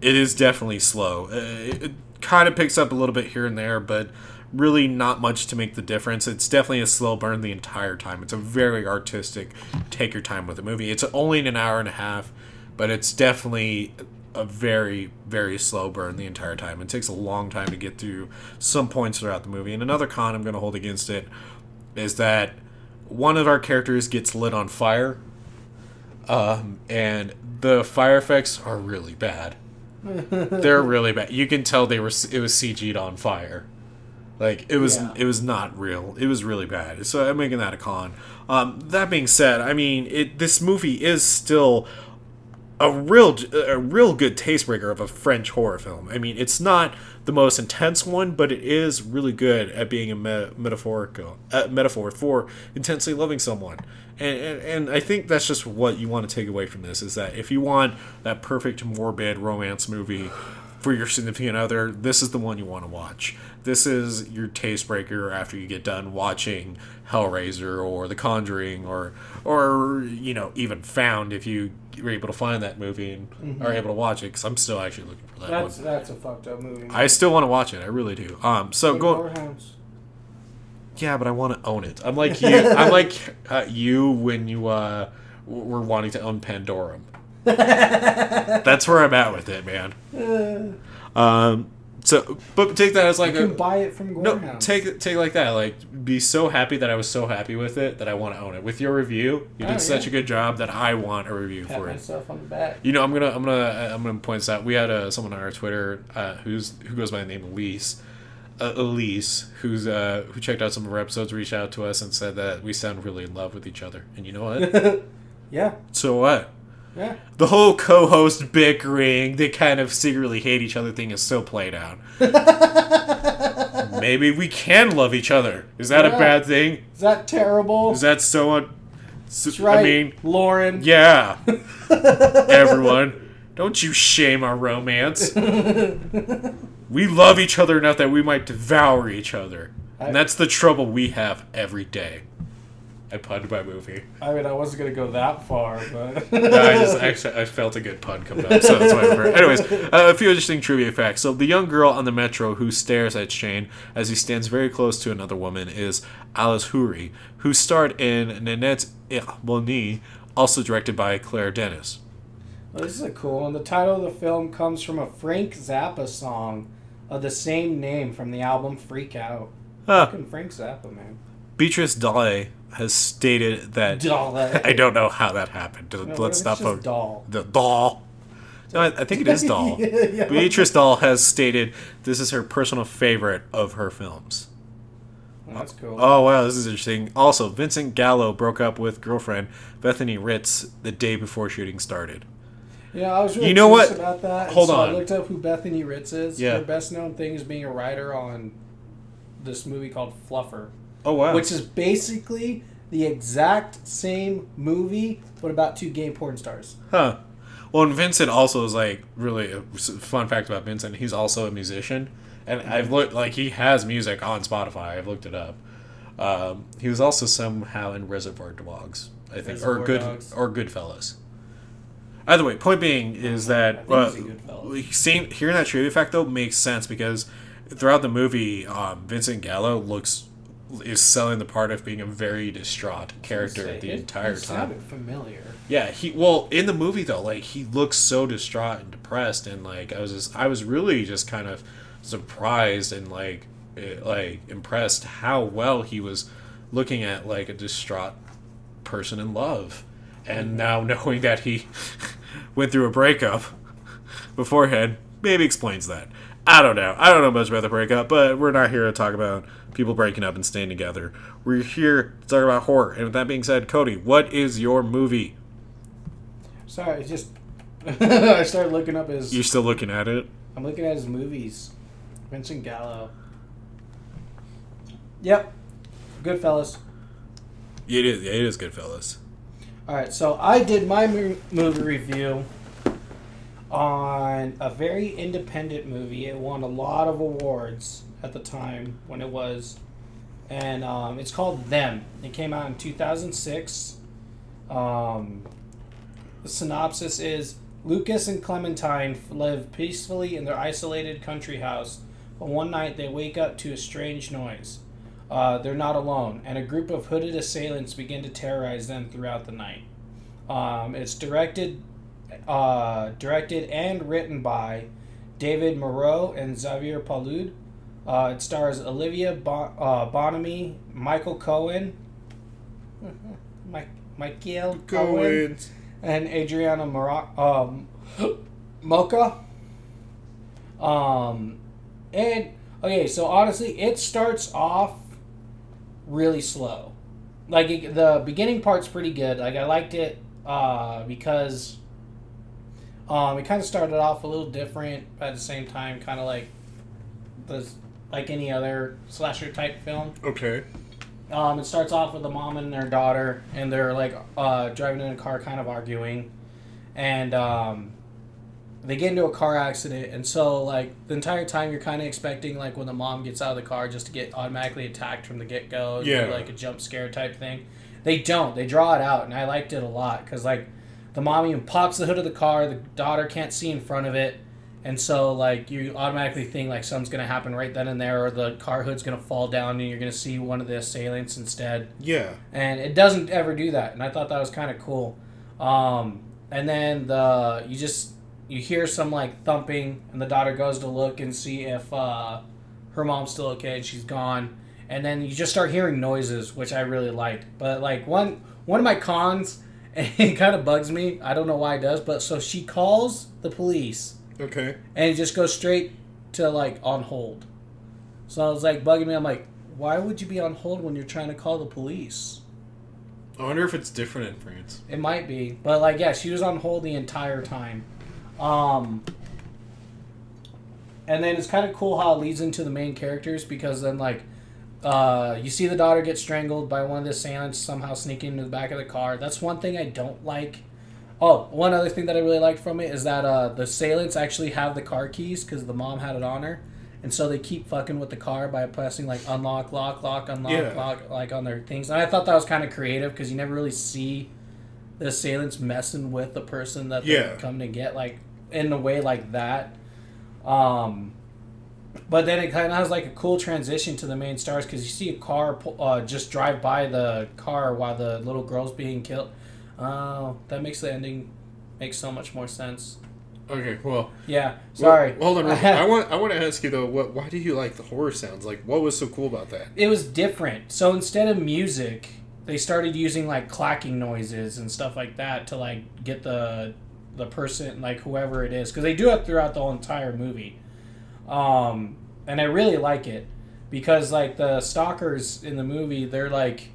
it is definitely slow. Uh, it, it kind of picks up a little bit here and there, but really not much to make the difference. It's definitely a slow burn the entire time. It's a very artistic, take your time with the movie. It's only an hour and a half, but it's definitely a very, very slow burn the entire time. It takes a long time to get through some points throughout the movie. And another con I'm going to hold against it is that one of our characters gets lit on fire, um, and the fire effects are really bad. They're really bad. You can tell they were it was CG'd on fire. Like it was Yeah. it was not real. It was really bad. So I'm making that a con. Um, that being said, I mean it. This movie is still a real a real good taste breaker of a French horror film. I mean, it's not the most intense one, but it is really good at being a me- metaphorical metaphor for intensely loving someone. And, and and I think that's just what you want to take away from this is that if you want that perfect morbid romance movie for your significant other, this is the one you want to watch. This is your taste breaker after you get done watching Hellraiser or The Conjuring or or you know even Found if you were able to find that movie and are able to watch it because I'm still actually looking for that That's one. that's a fucked up movie. I still want to watch it. I really do. Um, so go. Yeah, but I want to own it. I'm like you. I'm like uh, you when you uh, were wanting to own Pandorum. That's where I'm at with it, man. Um, so, but take that as like You a can buy it from no. Gorehouse. Take it- take like that. Like, be so happy that I was so happy with it that I want to own it. With your review, you did Oh, such yeah. a good job that I want a review Pat for it. myself on the back. You know, I'm gonna, I'm gonna, I'm gonna point this out. We had uh, someone on our Twitter uh, who's who goes by the name Elise. uh, Elise, who's uh, who checked out some of our episodes, reached out to us and said that we sound really in love with each other. And you know what? yeah, so what? Yeah. The whole co-host bickering, they kind of secretly hate each other thing is so played out. Maybe we can love each other. Is that a bad thing? Is that terrible? Is that so? Un- That's right, I mean, Lauren. yeah. Everyone, don't you shame our romance. We love each other enough that we might devour each other. And that's the trouble we have every day. I punned my movie. I mean, I wasn't gonna go that far, but No, I just actually I felt a good pun coming up, so that's why. Anyways, uh, a few interesting trivia facts. So the young girl on the metro who stares at Shane as he stands very close to another woman is Alice Houri, who starred in Nanette Harmonie, also directed by Claire Denis. Well, this is a cool one. The title of the film comes from a Frank Zappa song of the same name from the album Freak Out. Huh. Fucking Frank Zappa, man. Beatrice Dalle has stated that Doll. Eh? I don't know how that happened. No, Let's not vote. doll. The doll. No, I, I think it is doll. Yeah, yeah. Beatrice Doll has stated this is her personal favorite of her films. That's cool. Oh wow, this is interesting. Also, Vincent Gallo broke up with girlfriend Bethany Ritz the day before shooting started. Yeah, I was really You know curious what? about that. Hold so on. I looked up who Bethany Ritz is. Yeah. Her best known thing is being a writer on this movie called Fluffer, Oh wow. which is basically the exact same movie, but about two gay porn stars. huh. Well, and Vincent also is like really a s- fun fact about Vincent. He's also a musician, and I've looked like he has music on Spotify. I've looked it up. Um, he was also somehow in Reservoir Dogs, I think, Reservoir or Good Dogs. or Goodfellas. Either way, point being is that uh, he's in Goodfellas. seeing hearing that trivia fact though makes sense because throughout the movie, um, Vincent Gallo looks is selling the part of being a very distraught character Say, the it- entire it time. Familiar. Yeah, he well in the movie though, like he looks so distraught and depressed, and like I was just I was really just kind of surprised and like eh, like impressed how well he was looking at like a distraught person in love, and now knowing that he went through a breakup beforehand maybe explains that. I don't know. I don't know much about the breakup, but we're not here to talk about people breaking up and staying together. We're here to talk about horror. And with that being said, Cody, what is your movie? Sorry, it's just I started looking up his. You're still looking at it? I'm looking at his movies. Vincent Gallo. Yep. Goodfellas. It is. It is Goodfellas. All right, so I did my movie review on a very independent movie. It won a lot of awards at the time when it was, and um, it's called Them. It came out in 2006. Um, the synopsis is Lucas and Clementine live peacefully in their isolated country house, but one night they wake up to a strange noise. Uh, they're not alone, and a group of hooded assailants begin to terrorize them throughout the night. Um, it's directed, uh, directed and written by David Moreau and Xavier Palud. Uh, it stars Olivia bon- uh, Bonamy, Michael Cohen, Mike, Michael Cohen, and Adriana Mara- um, Mocca. Um, and okay, so honestly, it starts off really slow. Like it, the beginning part's pretty good. Like I liked it uh, because um, it kind of started off a little different, but at the same time, kind of like the like any other slasher type film. Okay. Um, it starts off with a mom and their daughter, and they're like uh, driving in a car, kind of arguing, and um, they get into a car accident. And so, like the entire time, you're kind of expecting like when the mom gets out of the car, just to get automatically attacked from the get go, Yeah. like a jump scare type thing. They don't. They draw it out, and I liked it a lot because like the mom even pops the hood of the car, the daughter can't see in front of it. And so, like, you automatically think like something's gonna happen right then and there, or the car hood's gonna fall down, and you're gonna see one of the assailants instead. Yeah. And it doesn't ever do that, and I thought that was kind of cool. Um, and then the you just you hear some like thumping, and the daughter goes to look and see if uh, her mom's still okay, and she's gone. And then you just start hearing noises, which I really liked. But like one one of my cons, and it kind of bugs me. I don't know why it does, but so she calls the police Okay. and it just goes straight to like on hold. So I was like bugging me. I'm like, why would you be on hold when you're trying to call the police? I wonder if it's different in France. It might be, but like, yeah, she was on hold the entire time. Um, and then it's kind of cool how it leads into the main characters because then like, uh, you see the daughter get strangled by one of the assailants somehow sneaking into the back of the car. That's one thing I don't like. Oh, one other thing that I really liked from it is that uh, the assailants actually have the car keys because the mom had it on her. And so they keep fucking with the car by pressing like unlock, lock, lock, unlock, Yeah. lock, like on their things. And I thought that was kind of creative because you never really see the assailants messing with the person that they Yeah. come to get, like in a way like that. Um, but then it kind of has like a cool transition to the main stars because you see a car uh, just drive by the car while the little girl's being killed. Oh, that makes the ending make so much more sense. Okay, well, Yeah, sorry. Well, hold on. I want I want to ask you though. What? Why do you like the horror sounds? Like, what was so cool about that? it was different. So instead of music, they started using like clacking noises and stuff like that to like get the the person like whoever it is because they do it throughout the whole entire movie. Um, and I really like it because like the stalkers in the movie, they're like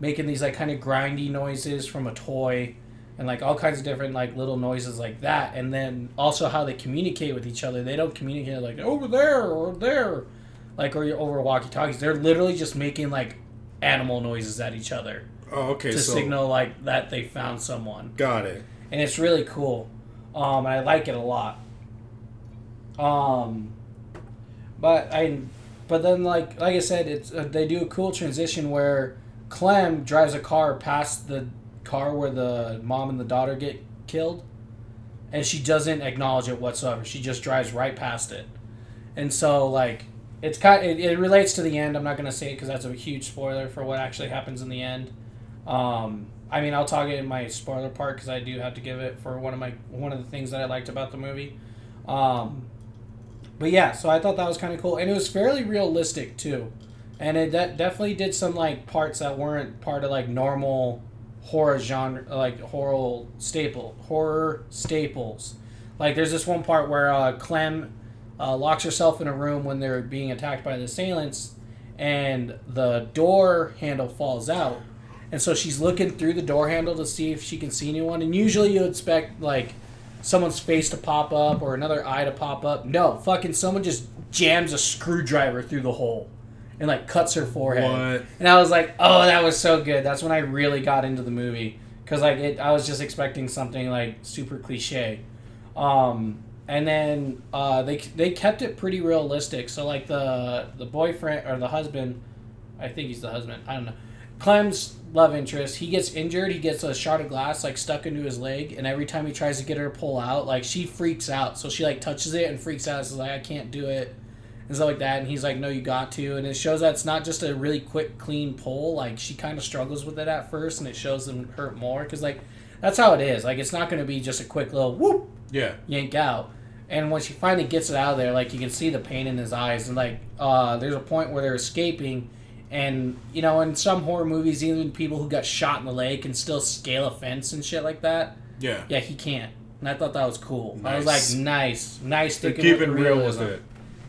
making these like kind of grindy noises from a toy and like all kinds of different like little noises like that and then also how they communicate with each other they don't communicate like over there or there like or over walkie talkies they're literally just making like animal noises at each other Oh, okay. to so signal like that they found someone got it. and it's really cool. Um, and I like it a lot. Um, but I, but then like like I said, it's uh, they do a cool transition where Clem drives a car past the car where the mom and the daughter get killed, and she doesn't acknowledge it whatsoever. She just drives right past it, and so like it's kind it, it relates to the end. I'm not gonna say it because that's a huge spoiler for what actually happens in the end. Um, I mean, I'll talk it in my spoiler part because I do have to give it for one of my one of the things that I liked about the movie. Um, but yeah, so I thought that was kind of cool, and it was fairly realistic too, and it that definitely did some like parts that weren't part of like normal horror genre, like horror staple horror staples. Like there's this one part where uh, Clem uh, locks herself in a room when they're being attacked by the assailants, and the door handle falls out. And so she's looking through the door handle to see if she can see anyone. And usually you expect like someone's face to pop up or another eye to pop up. No, fucking someone just jams a screwdriver through the hole and like cuts her forehead. What? And I was like, oh, that was so good. That's when I really got into the movie because like it, I was just expecting something like super cliche. Um, and then uh, they they kept it pretty realistic. So like the the boyfriend or the husband, I think he's the husband. I don't know. Clem's love interest. He gets injured. He gets a shard of glass like stuck into his leg, and every time he tries to get her to pull out, like she freaks out. So she like touches it and freaks out. She's like, I can't do it, and stuff like that. And he's like, No, you got to. And it shows that it's not just a really quick, clean pull. Like she kind of struggles with it at first, and it shows them hurt more because like that's how it is. Like it's not going to be just a quick little whoop Yeah. yank out. And when she finally gets it out of there, like you can see the pain in his eyes, and like uh, there's a point where they're escaping, and you know, in some horror movies, even people who got shot in the leg can still scale a fence and shit like that. Yeah. Yeah, he can't, and I thought that was cool. I was like, nice, nice. They're sticking keeping real with it.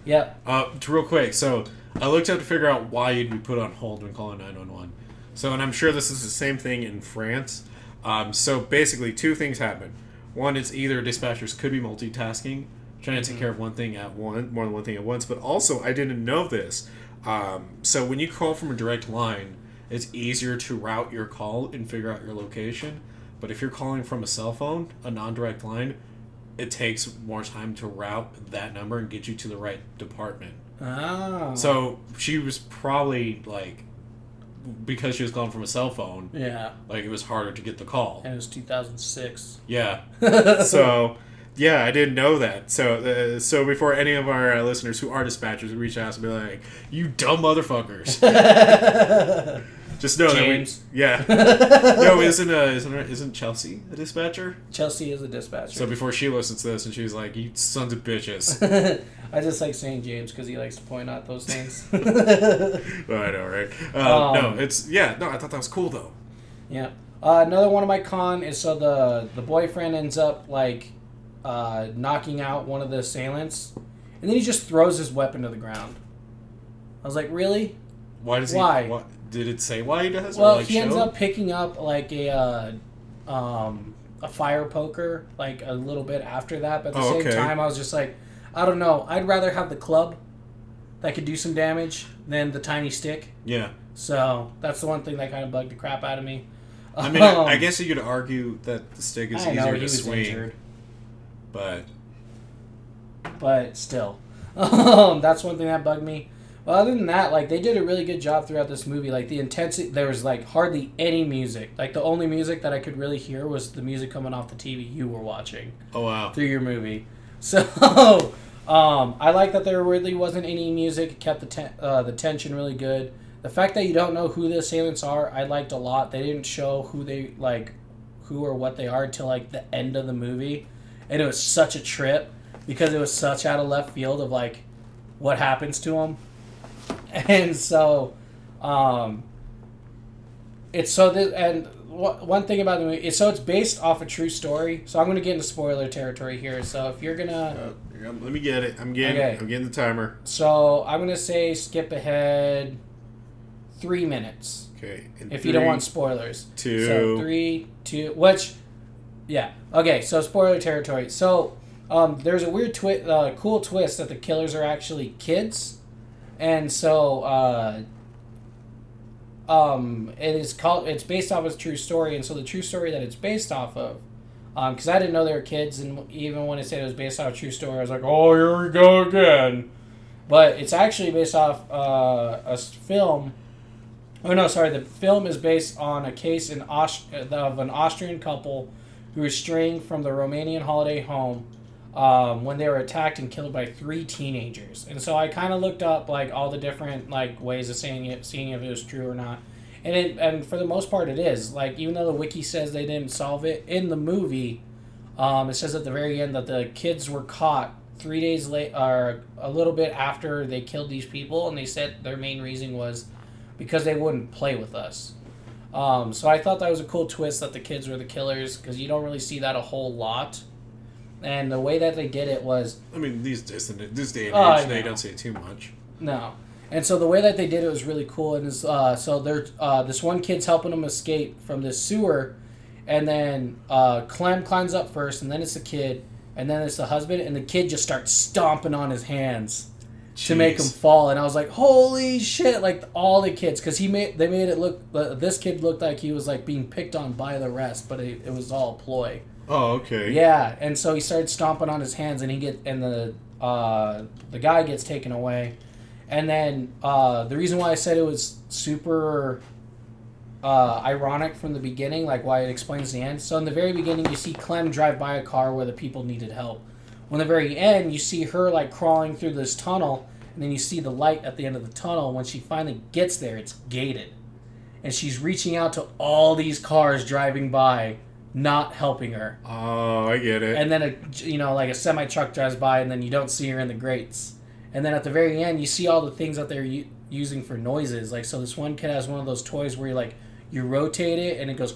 Yep. Uh, real quick, so I looked up to figure out why you'd be put on hold when calling 911. So, and I'm sure this is the same thing in France. Um, so basically, two things happen. One it's either dispatchers could be multitasking, trying to take care of one thing at one, more than one thing at once. But also, I didn't know this. Um, so when you call from a direct line, it's easier to route your call and figure out your location. But if you're calling from a cell phone, a non-direct line, it takes more time to route that number and get you to the right department. Oh. So she was probably like, because she was calling from a cell phone, yeah, like it was harder to get the call. and it was 2006. Yeah. so, yeah, I didn't know that. So, uh, so before any of our uh, listeners who are dispatchers reach out and be like, "You dumb motherfuckers," just know James. that we, yeah. no, isn't uh, isn't isn't Chelsea a dispatcher? Chelsea is a dispatcher. So before she listens to this, and she's like, "You sons of bitches." I just like saying James because he likes to point out those things. I know, right? Uh, Um, no, it's yeah. No, I thought that was cool though. Yeah. Uh, another one of my con is so the the boyfriend ends up like uh, knocking out one of the assailants, and then he just throws his weapon to the ground. I was like, really? Why does Why? he? What, did it say why he does? Well, like he ends up picking up like a uh, um, a fire poker like a little bit after that, but at the Oh, same okay. time, I was just like, I don't know. I'd rather have the club that could do some damage than the tiny stick. Yeah. So that's the one thing that kind of bugged the crap out of me. I mean, I, I Um, guess you could argue that the stick is know easier he to swing, injured, but but still, um, that's one thing that bugged me. Well, other than that, like they did a really good job throughout this movie. Like the intensity, there was like hardly any music. Like the only music that I could really hear was the music coming off the TV you were watching. oh wow, through your movie. So um, I like that there really wasn't any music. It kept the ten- uh, the tension really good. The fact that you don't know who the assailants are, I liked a lot. They didn't show who they like, who or what they are until like the end of the movie, and it was such a trip because it was such out of left field of like what happens to him, and so um, it's so this and one thing about the movie is so it's based off a true story. So I'm going to get into spoiler territory here. So if you're gonna, Uh, let me get it. I'm getting. Okay. I'm getting the timer. so I'm going to say skip ahead three minutes Okay. if you don't want spoilers. two. So three, two, which, yeah, okay. So spoiler territory. So um, there's a weird twist, uh, cool twist that the killers are actually kids, and so uh, um, it is called. It's based off of a true story, and so the true story that it's based off of. Because I didn't know they were kids, and even when it said it was based off a true story, I was like, "Oh, here we go again." But it's actually based off uh, a film Oh no, sorry. The film is based on a case in Aust- of an Austrian couple who was straying from the Romanian holiday home um, when they were attacked and killed by three teenagers. And so I kind of looked up like all the different like ways of saying it, seeing if it was true or not. And it and for the most part it is. Like even though the wiki says they didn't solve it in the movie, um, it says at the very end that the kids were caught three days late or a little bit after they killed these people, and they said their main reason was because they wouldn't play with us. Um, so I thought that was a cool twist that the kids were the killers because you don't really see that a whole lot. And the way that they did it was I mean, these this, this day and Oh, age, they know. don't say too much. no, and so the way that they did it was really cool. And is uh, so they're uh, this one kid's helping them escape from this sewer, and then uh, Clem climbs up first, and then it's the kid, and then it's the husband, and the kid just starts stomping on his hands. To make him fall and i was like holy shit like all the kids because he made they made it look uh, this kid looked like he was like being picked on by the rest but it, it was all a ploy Oh, okay. yeah and so he started stomping on his hands and he get and the uh the guy gets taken away and then uh the reason why i said it was super uh, ironic from the beginning, like why it explains the end. So in the very beginning, you see Clem drive by a car where the people needed help. When the very end, you see her like crawling through this tunnel, and then you see the light at the end of the tunnel. When she finally gets there, it's gated, and she's reaching out to all these cars driving by, not helping her. Oh, I get it. And then a you know like a semi truck drives by, and then you don't see her in the grates. And then at the very end, you see all the things that they're u- using for noises. Like so, this one kid has one of those toys where you like you rotate it and it goes.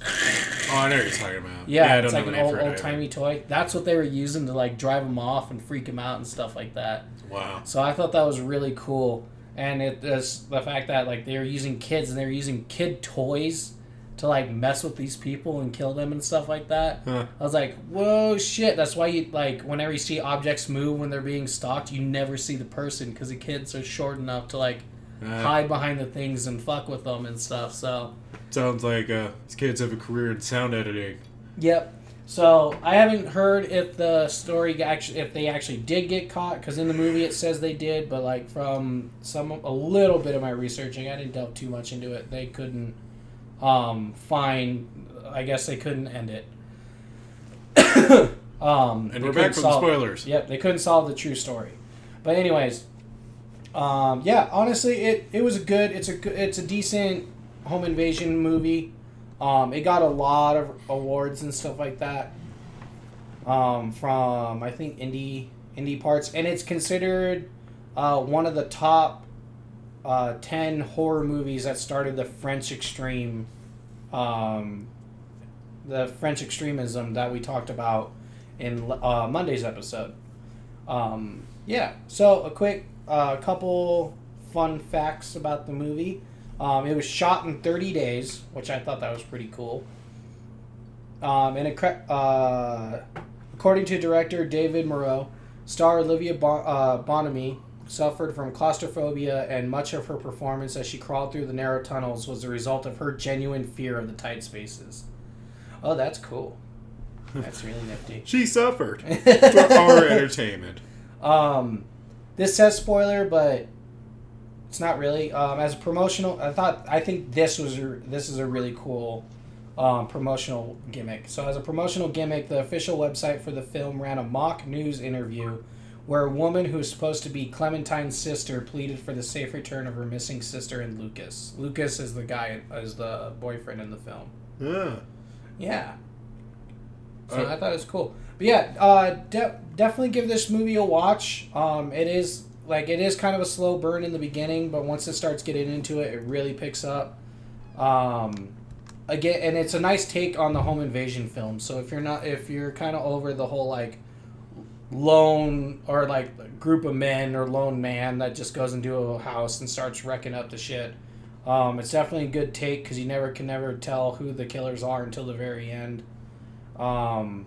oh, I know what you're talking about. Yeah, I it's don't like know an old old timey toy. That's what they were using to like drive them off and freak them out and stuff like that. Wow. So I thought that was really cool, and it is the fact that like they were using kids and they were using kid toys to like mess with these people and kill them and stuff like that. Huh. I was like, whoa, shit! That's why you like whenever you see objects move when they're being stalked, you never see the person because the kids are short enough to like Uh, hide behind the things and fuck with them and stuff. So. sounds like uh, these kids have a career in sound editing. Yep. So I haven't heard if the story actually if they actually did get caught because in the movie it says they did, but like from some a little bit of my researching, I didn't delve too much into it. They couldn't um, find. I guess they couldn't end it. um, And we're back from the spoilers. Yep, they couldn't solve the true story. But anyways, um, yeah, honestly, it, it was a good. It's a it's a decent home invasion movie. Um, it got a lot of awards and stuff like that. Um, from I think indie indie parts, and it's considered uh, one of the top uh, ten horror movies that started the French extreme, um, the French extremism that we talked about in uh, Monday's episode. Um, yeah, so a quick uh, couple fun facts about the movie. Um, it was shot in 30 days, which I thought that was pretty cool. Um, and it, uh, according to director David Moreau, star Olivia bon- uh, Bonamy suffered from claustrophobia, and much of her performance as she crawled through the narrow tunnels was the result of her genuine fear of the tight spaces. Oh, that's cool. That's really nifty. She suffered for our entertainment. Um, this says spoiler, but it's not really. Um, as a promotional, I thought I think this was a, this is a really cool um, promotional gimmick. So as a promotional gimmick, the official website for the film ran a mock news interview where a woman who was supposed to be Clementine's sister pleaded for the safe return of her missing sister and Lucas. Lucas is the guy, is the boyfriend in the film. Yeah. Yeah. So Uh, I thought it was cool. But yeah, uh, de- definitely give this movie a watch. Um, it is like it is kind of a slow burn in the beginning, but once it starts getting into it, it really picks up. Um, again, and it's a nice take on the home invasion film. So if you're not, if you're kind of over the whole like lone or like group of men or lone man that just goes into a house and starts wrecking up the shit. Um, it's definitely a good take because you never can never tell who the killers are until the very end. Um,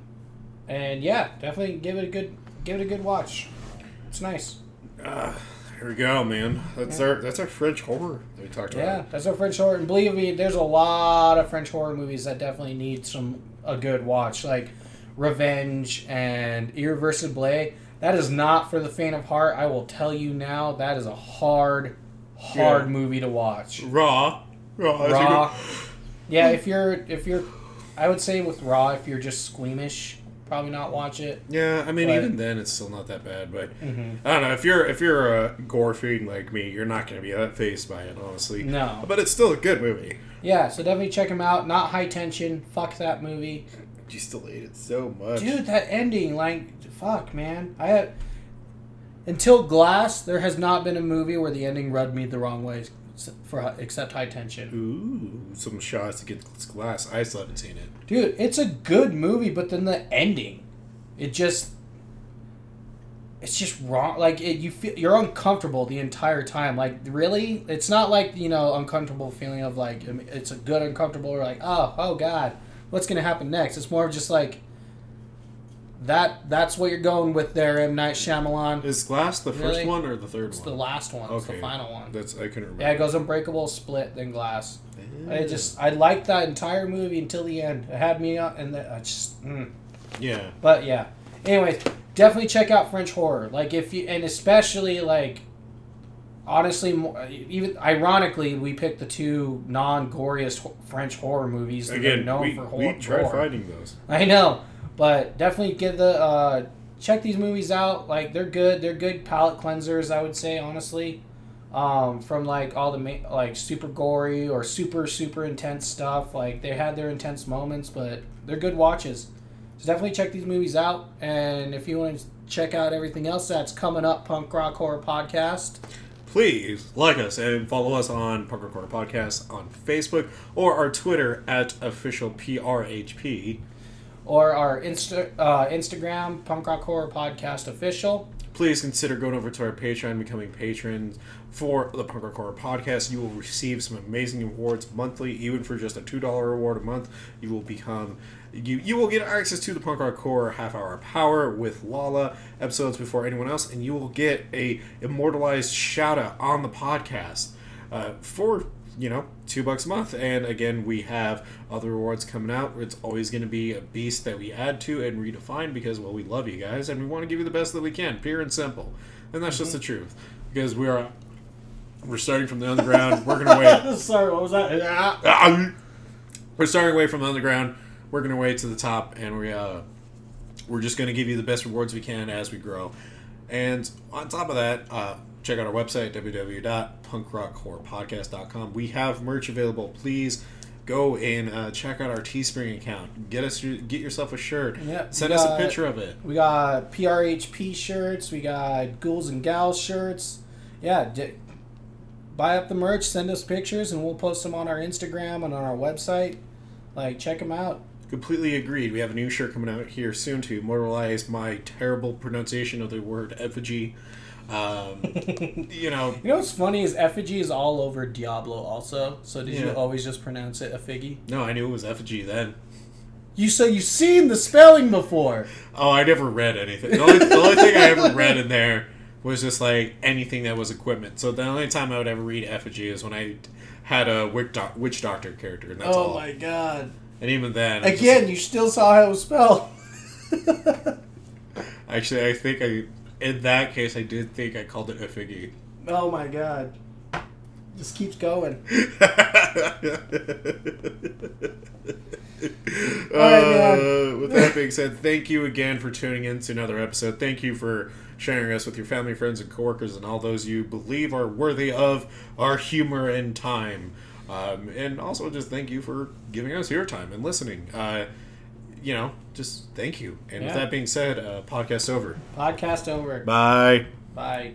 and yeah, definitely give it a good give it a good watch. It's nice. Uh, here we go, man. That's our that's our French horror that we talked about. Yeah, that's a French horror. And believe me, there's a lot of French horror movies that definitely need some a good watch, like Revenge and Irreversible. That is not for the faint of heart. I will tell you now, that is a hard, hard Yeah. movie to watch. Raw. Raw. Raw. Yeah, if you're if you're, I would say with Raw, if you're just squeamish, probably not watch it. Yeah, I mean, But- even then, it's still not that bad. But Mm-hmm. I don't know if you're if you're a gore fiend like me, you're not going to be that phased by it, honestly. No. But it's still a good movie. Yeah, so definitely check him out. Not high tension. Fuck that movie. You still hate it so much, Dude, that ending, like, fuck, man. I had until Glass, there has not been a movie where the ending rubbed me the wrong way, for except High Tension. Ooh, some shots to get this glass. I still haven't seen it. Dude, it's a good movie, but then the ending, it just, it's just wrong. Like it, you feel you're uncomfortable the entire time. Like really, it's not like you know uncomfortable feeling of like it's a good uncomfortable or like oh oh god, what's gonna happen next? It's more of just like. That that's what you're going with there, M Night Shyamalan. Is glass the first Really? one or the third It's one? the last one. It's the final one. That's I couldn't remember. Yeah, it goes Unbreakable, Split, then Glass. I just I liked that entire movie until the end. It had me up, and the, I just. Mm. Yeah. But yeah. Anyways, definitely check out French horror. Like if you and especially like honestly even ironically we picked the two non-goriest ho- French horror movies that are Again, known we, for we horror. tried finding those. I know, but definitely give the uh check these movies out. Like they're good. They're good palate cleansers, I would say honestly. Um, from like all the ma- like super gory or super super intense stuff. Like they had their intense moments, but they're good watches. So definitely check these movies out. And if you want to check out everything else that's coming up, Punk Rock Horror Podcast. Please like us and follow us on Punk Rock Horror Podcast on Facebook or our Twitter at official PRHP. Or our Insta uh, Instagram, Punk Rock Horror Podcast Official. Please consider going over to our Patreon, becoming patrons for the Punk Rock Horror Podcast. You will receive some amazing rewards monthly, even for just a two dollar reward a month. You will become you you will get access to the Punk Rock Horror Half Hour Power with Lala episodes before anyone else, and you will get a immortalized shout out on the podcast uh, for you know two bucks a month. And again, we have other rewards coming out. It's always going to be a beast that we add to and redefine because well, we love you guys and we want to give you the best that we can, pure and simple. And that's just the truth because we are we're starting from the underground, working our way Sorry, what was that? we're starting away from the underground, working our way to the top, and we uh, we're just going to give you the best rewards we can as we grow. And on top of that, uh, check out our website www.punkrockhorrorpodcast.com. We have merch available. Please go and uh, check out our Teespring account. Get us get yourself a shirt. Yep, Send us a picture of it. We got PRHP shirts. We got Ghouls and Gals shirts. Yeah, d- buy up the merch. Send us pictures, and we'll post them on our Instagram and on our website. Like, check them out. Completely agreed. We have a new shirt coming out here soon to immortalize my terrible pronunciation of the word effigy. Um, you know, You know what's funny is effigy is all over Diablo also. So did you always just pronounce it effigy? no, I knew it was effigy then. You so you've seen the spelling before. Oh, I never read anything. The only, the only thing I ever read in there was just like anything that was equipment. So the only time I would ever read effigy is when I had a witch, doc- witch doctor character, and that's all. oh all. my god! And even then, I just- Again, you still saw how it was spelled. actually, I think I, in that case, I did think I called it a figgy. oh my god! Just keeps going. Uh, with that being said, thank you again for tuning in to another episode. Thank you for sharing us with your family, friends, and coworkers, and all those you believe are worthy of our humor and time. Um, and also, just thank you for giving us your time and listening. Uh, you know, just thank you. And with that being said, uh, podcast over. Podcast over. Bye. Bye.